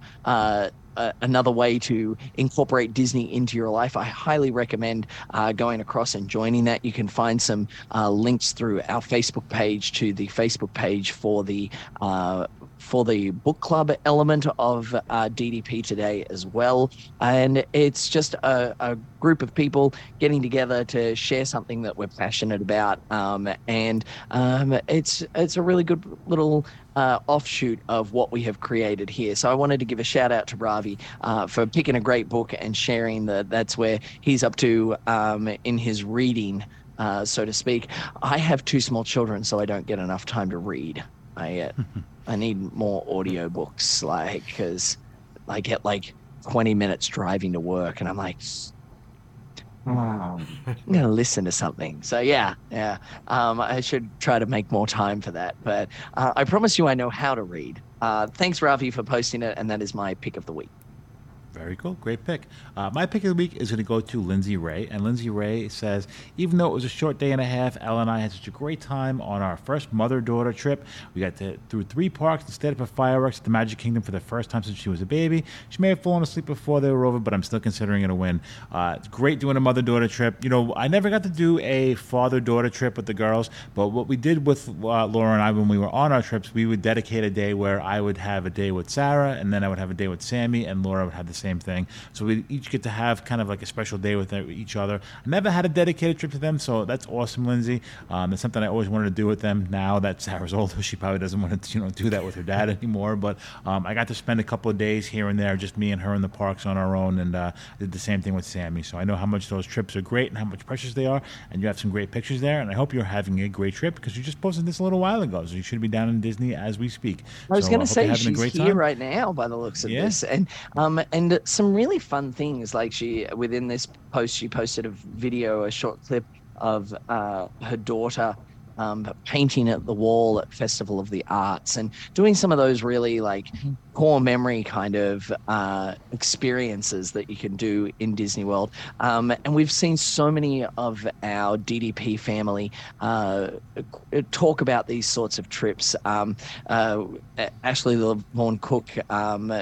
another way to incorporate Disney into your life, I highly recommend uh, going across and joining that. You can find some uh, links through our Facebook page to the Facebook page for the uh, for the book club element of uh, DDP today as well. And it's just a, a, group of people getting together to share something that we're passionate about. Um, and um, it's it's a really good little uh, offshoot of what we have created here. So I wanted to give a shout out to Ravi uh, for picking a great book and sharing that that's where he's up to um, in his reading. Uh, so to speak, I have two small children, so I don't get enough time to read. I uh, I need more audiobooks, like, because I get like 20 minutes driving to work, and I'm like, I'm gonna listen to something. So yeah, yeah. Um, I should try to make more time for that. But uh, I promise you, I know how to read. Uh, thanks, Ravi, for posting it, and that is my pick of the week. Very cool. Great pick. Uh, my pick of the week is going to go to Lindsay Ray. And Lindsay Ray says, even though it was a short day and a half, Ella and I had such a great time on our first mother daughter trip. We got to, through three parks and stayed up at fireworks at the Magic Kingdom for the first time since she was a baby. She may have fallen asleep before they were over, but I'm still considering it a win. Uh, it's great doing a mother daughter trip. You know, I never got to do a father daughter trip with the girls, but what we did with uh, Laura and I when we were on our trips, we would dedicate a day where I would have a day with Sarah, and then I would have a day with Sammy, and Laura would have the same thing. So we each get to have kind of like a special day with each other. I never had a dedicated trip to them, so that's awesome, Lindsay. Um, it's something I always wanted to do with them. Now that Sarah's older, she probably doesn't want to you know do that with her dad anymore. But um, I got to spend a couple of days here and there, just me and her in the parks on our own, and uh, did the same thing with Sammy. So I know how much those trips are great and how much precious they are, and you have some great pictures there. And I hope you're having a great trip because you just posted this a little while ago, so you should be down in Disney as we speak. I was so, going to say she's here time. right now by the looks of yeah. this, and um, and some really fun things. Like she within this post, she posted a video, a short clip of uh, her daughter um, painting at the wall at Festival of the Arts and doing some of those really like core memory kind of uh, experiences that you can do in Disney World. Um, and we've seen so many of our DDP family uh, talk about these sorts of trips. Um, uh, Ashley Lavaughn Cook um,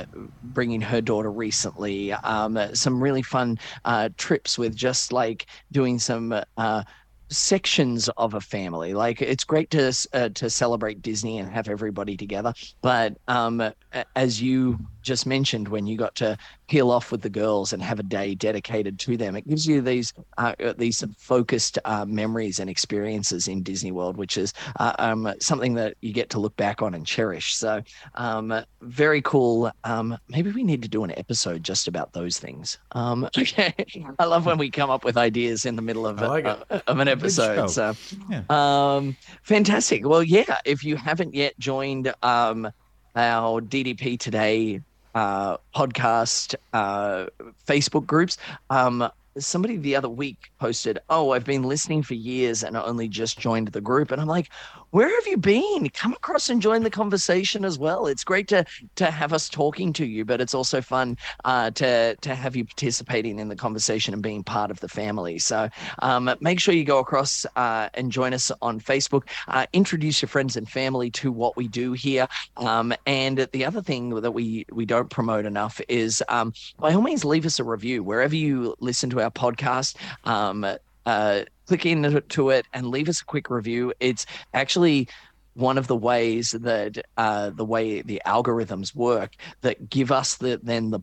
bringing her daughter recently, um, some really fun uh, trips with just like doing some uh, sections of a family. Like it's great to uh, to celebrate Disney and have everybody together, but um, as you just mentioned, when you got to peel off with the girls and have a day dedicated to them, it gives you these uh, these focused uh, memories and experiences in Disney World, which is uh, um, something that you get to look back on and cherish. So um, very cool. Um, maybe we need to do an episode just about those things. Um, okay, I love when we come up with ideas in the middle of, like uh, of an episode. So yeah. Um, fantastic. Well, yeah. If you haven't yet joined um, our DDP Today uh, podcast uh, Facebook groups. Um, somebody the other week posted, "Oh, I've been listening for years and only just joined the group," and I'm like, where have you been? Come across and join the conversation as well. It's great to to have us talking to you, but it's also fun uh, to to have you participating in the conversation and being part of the family. So um, make sure you go across uh, and join us on Facebook. Uh, introduce your friends and family to what we do here. Um, and the other thing that we we don't promote enough is um, by all means leave us a review wherever you listen to our podcast. Um, uh, click into it and leave us a quick review. It's actually one of the ways that uh, the way the algorithms work that give us the then the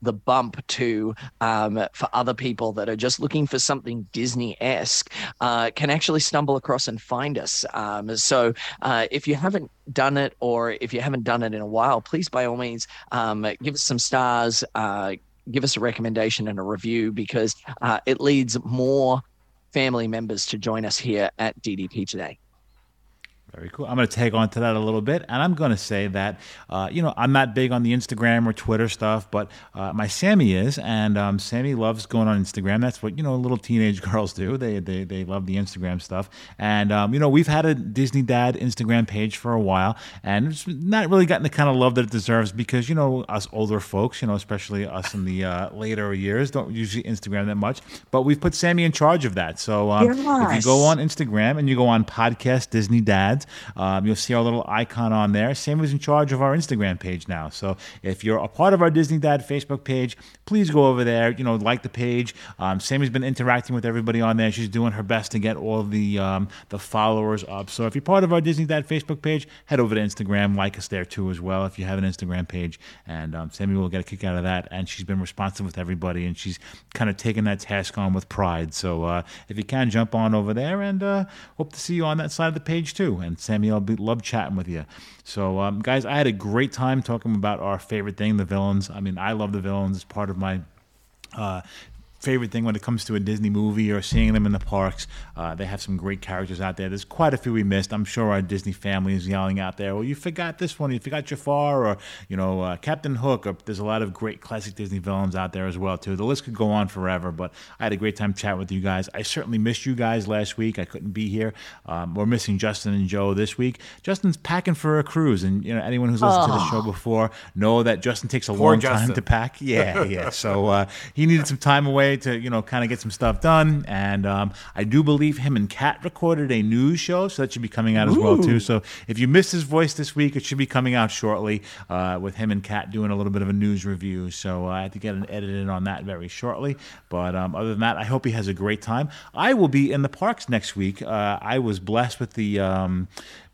the bump to um, for other people that are just looking for something Disney-esque uh, can actually stumble across and find us. Um, so uh, if you haven't done it or if you haven't done it in a while, please by all means um, give us some stars. Uh, give us a recommendation and a review because uh, it leads more family members to join us here at DDP today. Very cool. I'm going to tag on to that a little bit, and I'm going to say that uh, you know I'm not big on the Instagram or Twitter stuff, but uh, my Sammy is, and um, Sammy loves going on Instagram. That's what you know little teenage girls do. They they they love the Instagram stuff, and um, you know we've had a Disney Dad Instagram page for a while, and it's not really gotten the kind of love that it deserves because you know us older folks, you know especially us in the uh, later years, don't usually Instagram that much. But we've put Sammy in charge of that. So um, if you go on Instagram and you go on podcast Disney Dads. Um, you'll see our little icon on there. Sammy's in charge of our Instagram page now. So if you're a part of our Disney Dad Facebook page, please go over there. You know, like the page. Um, Sammy's been interacting with everybody on there. She's doing her best to get all the um, the followers up. So if you're part of our Disney Dad Facebook page, head over to Instagram, like us there too as well. If you have an Instagram page, and um, Sammy will get a kick out of that. And she's been responsive with everybody, and she's kind of taken that task on with pride. So uh, if you can, jump on over there, and uh, hope to see you on that side of the page too. And Sammy, I'll be love chatting with you. So um, guys, I had a great time talking about our favorite thing, the villains. I mean, I love the villains. It's part of my uh, favorite thing when it comes to a Disney movie or seeing them in the parks. Uh, they have some great characters out there. There's quite a few we missed. I'm sure our Disney family is yelling out there, "Well, you forgot this one. You forgot Jafar, or you know uh, Captain Hook." Or there's a lot of great classic Disney villains out there as well too. The list could go on forever. But I had a great time chatting with you guys. I certainly missed you guys last week. I couldn't be here. Um, we're missing Justin and Joe this week. Justin's packing for a cruise, and you know anyone who's listened to the show before know that Justin takes a Poor long time to pack. Yeah, yeah. So uh, he needed some time away to, you know, kind of get some stuff done. And um, I do believe him and Kat recorded a news show, so that should be coming out as well too. So if you missed his voice this week, it should be coming out shortly uh, with him and Kat doing a little bit of a news review. So uh, I have to get an edit in on that very shortly. But um, other than that, I hope he has a great time. I will be in the parks next week. Uh, I was blessed with the. Um,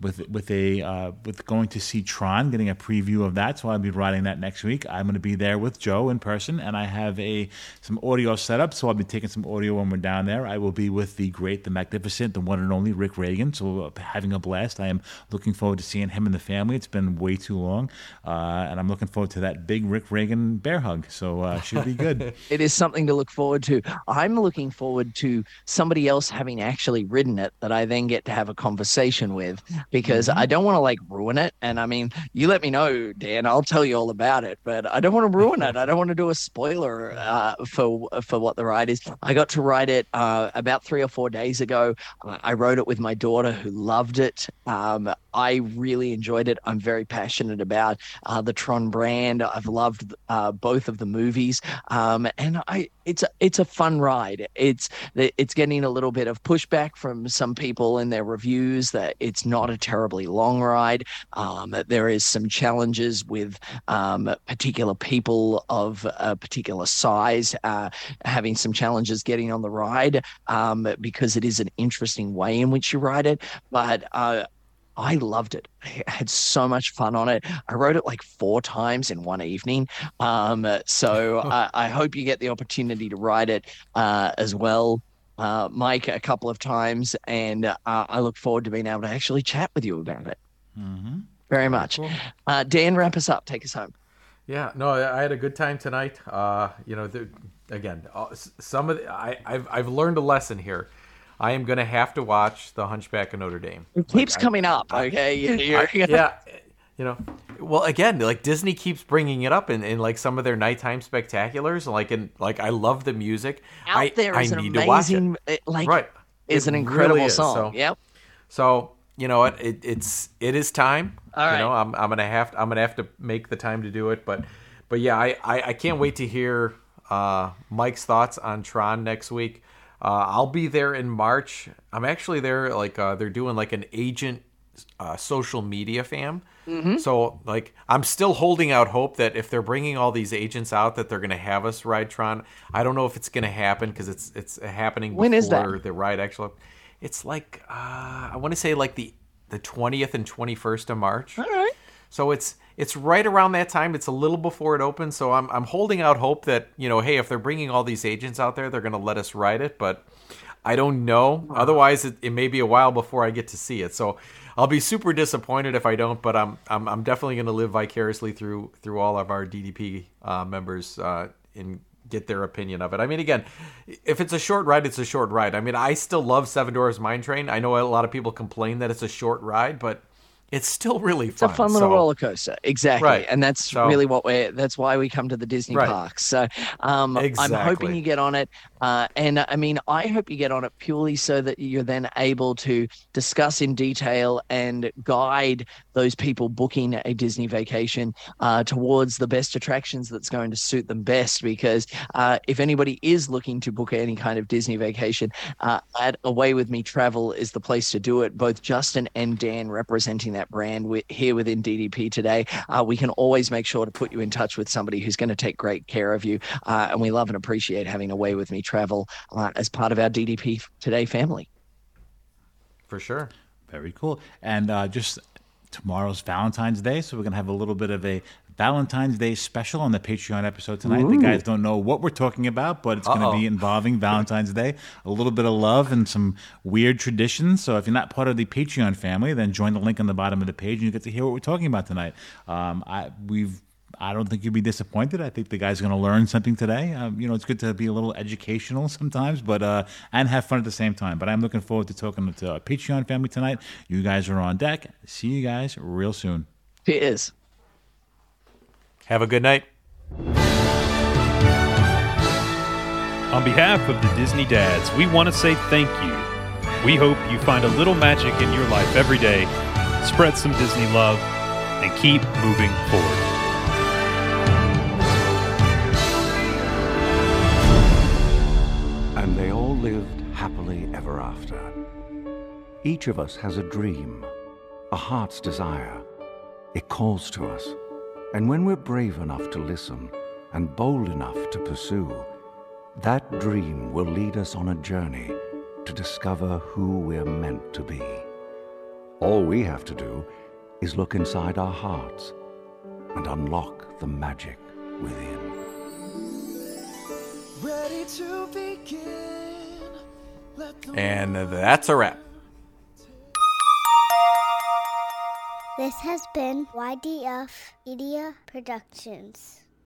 with with a uh, with going to see Tron, getting a preview of that. So I'll be riding that next week. I'm going to be there with Joe in person, and I have a some audio set up. So I'll be taking some audio when we're down there. I will be with the great, the magnificent, the one and only Rick Reagan. So we're having a blast. I am looking forward to seeing him and the family. It's been way too long, uh, and I'm looking forward to that big Rick Reagan bear hug. So uh, should be good. It is something to look forward to. I'm looking forward to somebody else having actually ridden it that I then get to have a conversation with because I don't want to like ruin it. And I mean, you let me know, Dan. I'll tell you all about it, but I don't want to ruin it. I don't want to do a spoiler uh, for for what the ride is. I got to ride it uh, about three or four days ago. I rode it with my daughter who loved it. Um, I really enjoyed it. I'm very passionate about uh, the Tron brand. I've loved uh, both of the movies, um, and I it's a, it's a fun ride. It's it's getting a little bit of pushback from some people in their reviews that it's not a terribly long ride. Um, there is some challenges with um, particular people of a particular size uh, having some challenges getting on the ride um, because it is an interesting way in which you ride it. But uh, I loved it. I had so much fun on it. I wrote it like four times in one evening. Um, so I, I hope you get the opportunity to ride it uh, as well. Uh, Mike, a couple of times, and uh, I look forward to being able to actually chat with you about it. Very much. Uh, Dan, wrap us up. Take us home. Yeah, no, I I had a good time tonight. Uh, you know, the, again, uh, some of the, I, I've I've learned a lesson here. I am going to have to watch The Hunchback of Notre Dame. It keeps I- coming up. Okay. I- yeah, you know, well, again, like Disney keeps bringing it up in, in like some of their nighttime spectaculars. Like, in like, I love the music. Out I, there I is an need to watch it. amazing, it, like, Right, is It an really incredible is. song. So- Yep. So you know what? It, it's it is time. All You know. I'm I'm gonna have to, I'm gonna have to make the time to do it. But but yeah, I I, I can't wait to hear uh, Mike's thoughts on Tron next week. Uh, I'll be there in March. I'm actually there. Like uh, they're doing like an agent uh, social media fam. So like I'm still holding out hope that if they're bringing all these agents out, that they're going to have us ride Tron. I don't know if it's going to happen because it's it's happening before When is that? the ride actually. It's like uh, I want to say like the the 20th and 21st of March. All right. So it's it's right around that time. It's a little before it opens. So I'm I'm holding out hope that you know, hey, if they're bringing all these agents out there, they're going to let us ride it. But I don't know. Otherwise, it, it may be a while before I get to see it. So I'll be super disappointed if I don't. But I'm I'm, I'm definitely going to live vicariously through through all of our DDP uh, members uh, and get their opinion of it. I mean, again, if it's a short ride, it's a short ride. I mean, I still love Seven Dwarfs Mine Train. I know a lot of people complain that it's a short ride, but it's still really fun. It's a fun. little So- roller coaster, exactly, Right. and that's So- really what we're. That's why we come to the Disney Right. parks. So um, I'm hoping you get on it, uh, and I mean, I hope you get on it purely so that you're then able to discuss in detail and guide those people booking a Disney vacation uh, towards the best attractions that's going to suit them best. Because uh, if anybody is looking to book any kind of Disney vacation, uh, at Away with Me Travel is the place to do it. Both Justin and Dan representing that brand wi- here within DDP today. Uh, we can always make sure to put you in touch with somebody who's going to take great care of you. Uh, and we love and appreciate having Away with Me Travel uh, as part of our DDP Today family. for sure. Very cool. And uh, just tomorrow's Valentine's Day, so we're gonna have a little bit of a Valentine's Day special on the Patreon episode tonight. The guys don't know what we're talking about, but it's going to be involving Valentine's Day, a little bit of love and some weird traditions. So if you're not part of the Patreon family, then join the link on the bottom of the page and you get to hear what we're talking about tonight. Um, I we've. I don't think you'd be disappointed. I think the guys are going to learn something today. Um, you know, it's good to be a little educational sometimes, but uh, and have fun at the same time. But I'm looking forward to talking to our Patreon family tonight. You guys are on deck. See you guys real soon. Cheers. Have a good night. On behalf of the Disney dads, we want to say thank you. We hope you find a little magic in your life every day, spread some Disney love, and keep moving forward. And they all lived happily ever after. Each of us has a dream, a heart's desire. It calls to us. And when we're brave enough to listen and bold enough to pursue, that dream will lead us on a journey to discover who we're meant to be. All we have to do is look inside our hearts and unlock the magic within. And that's a wrap. This has been YDF Media Productions.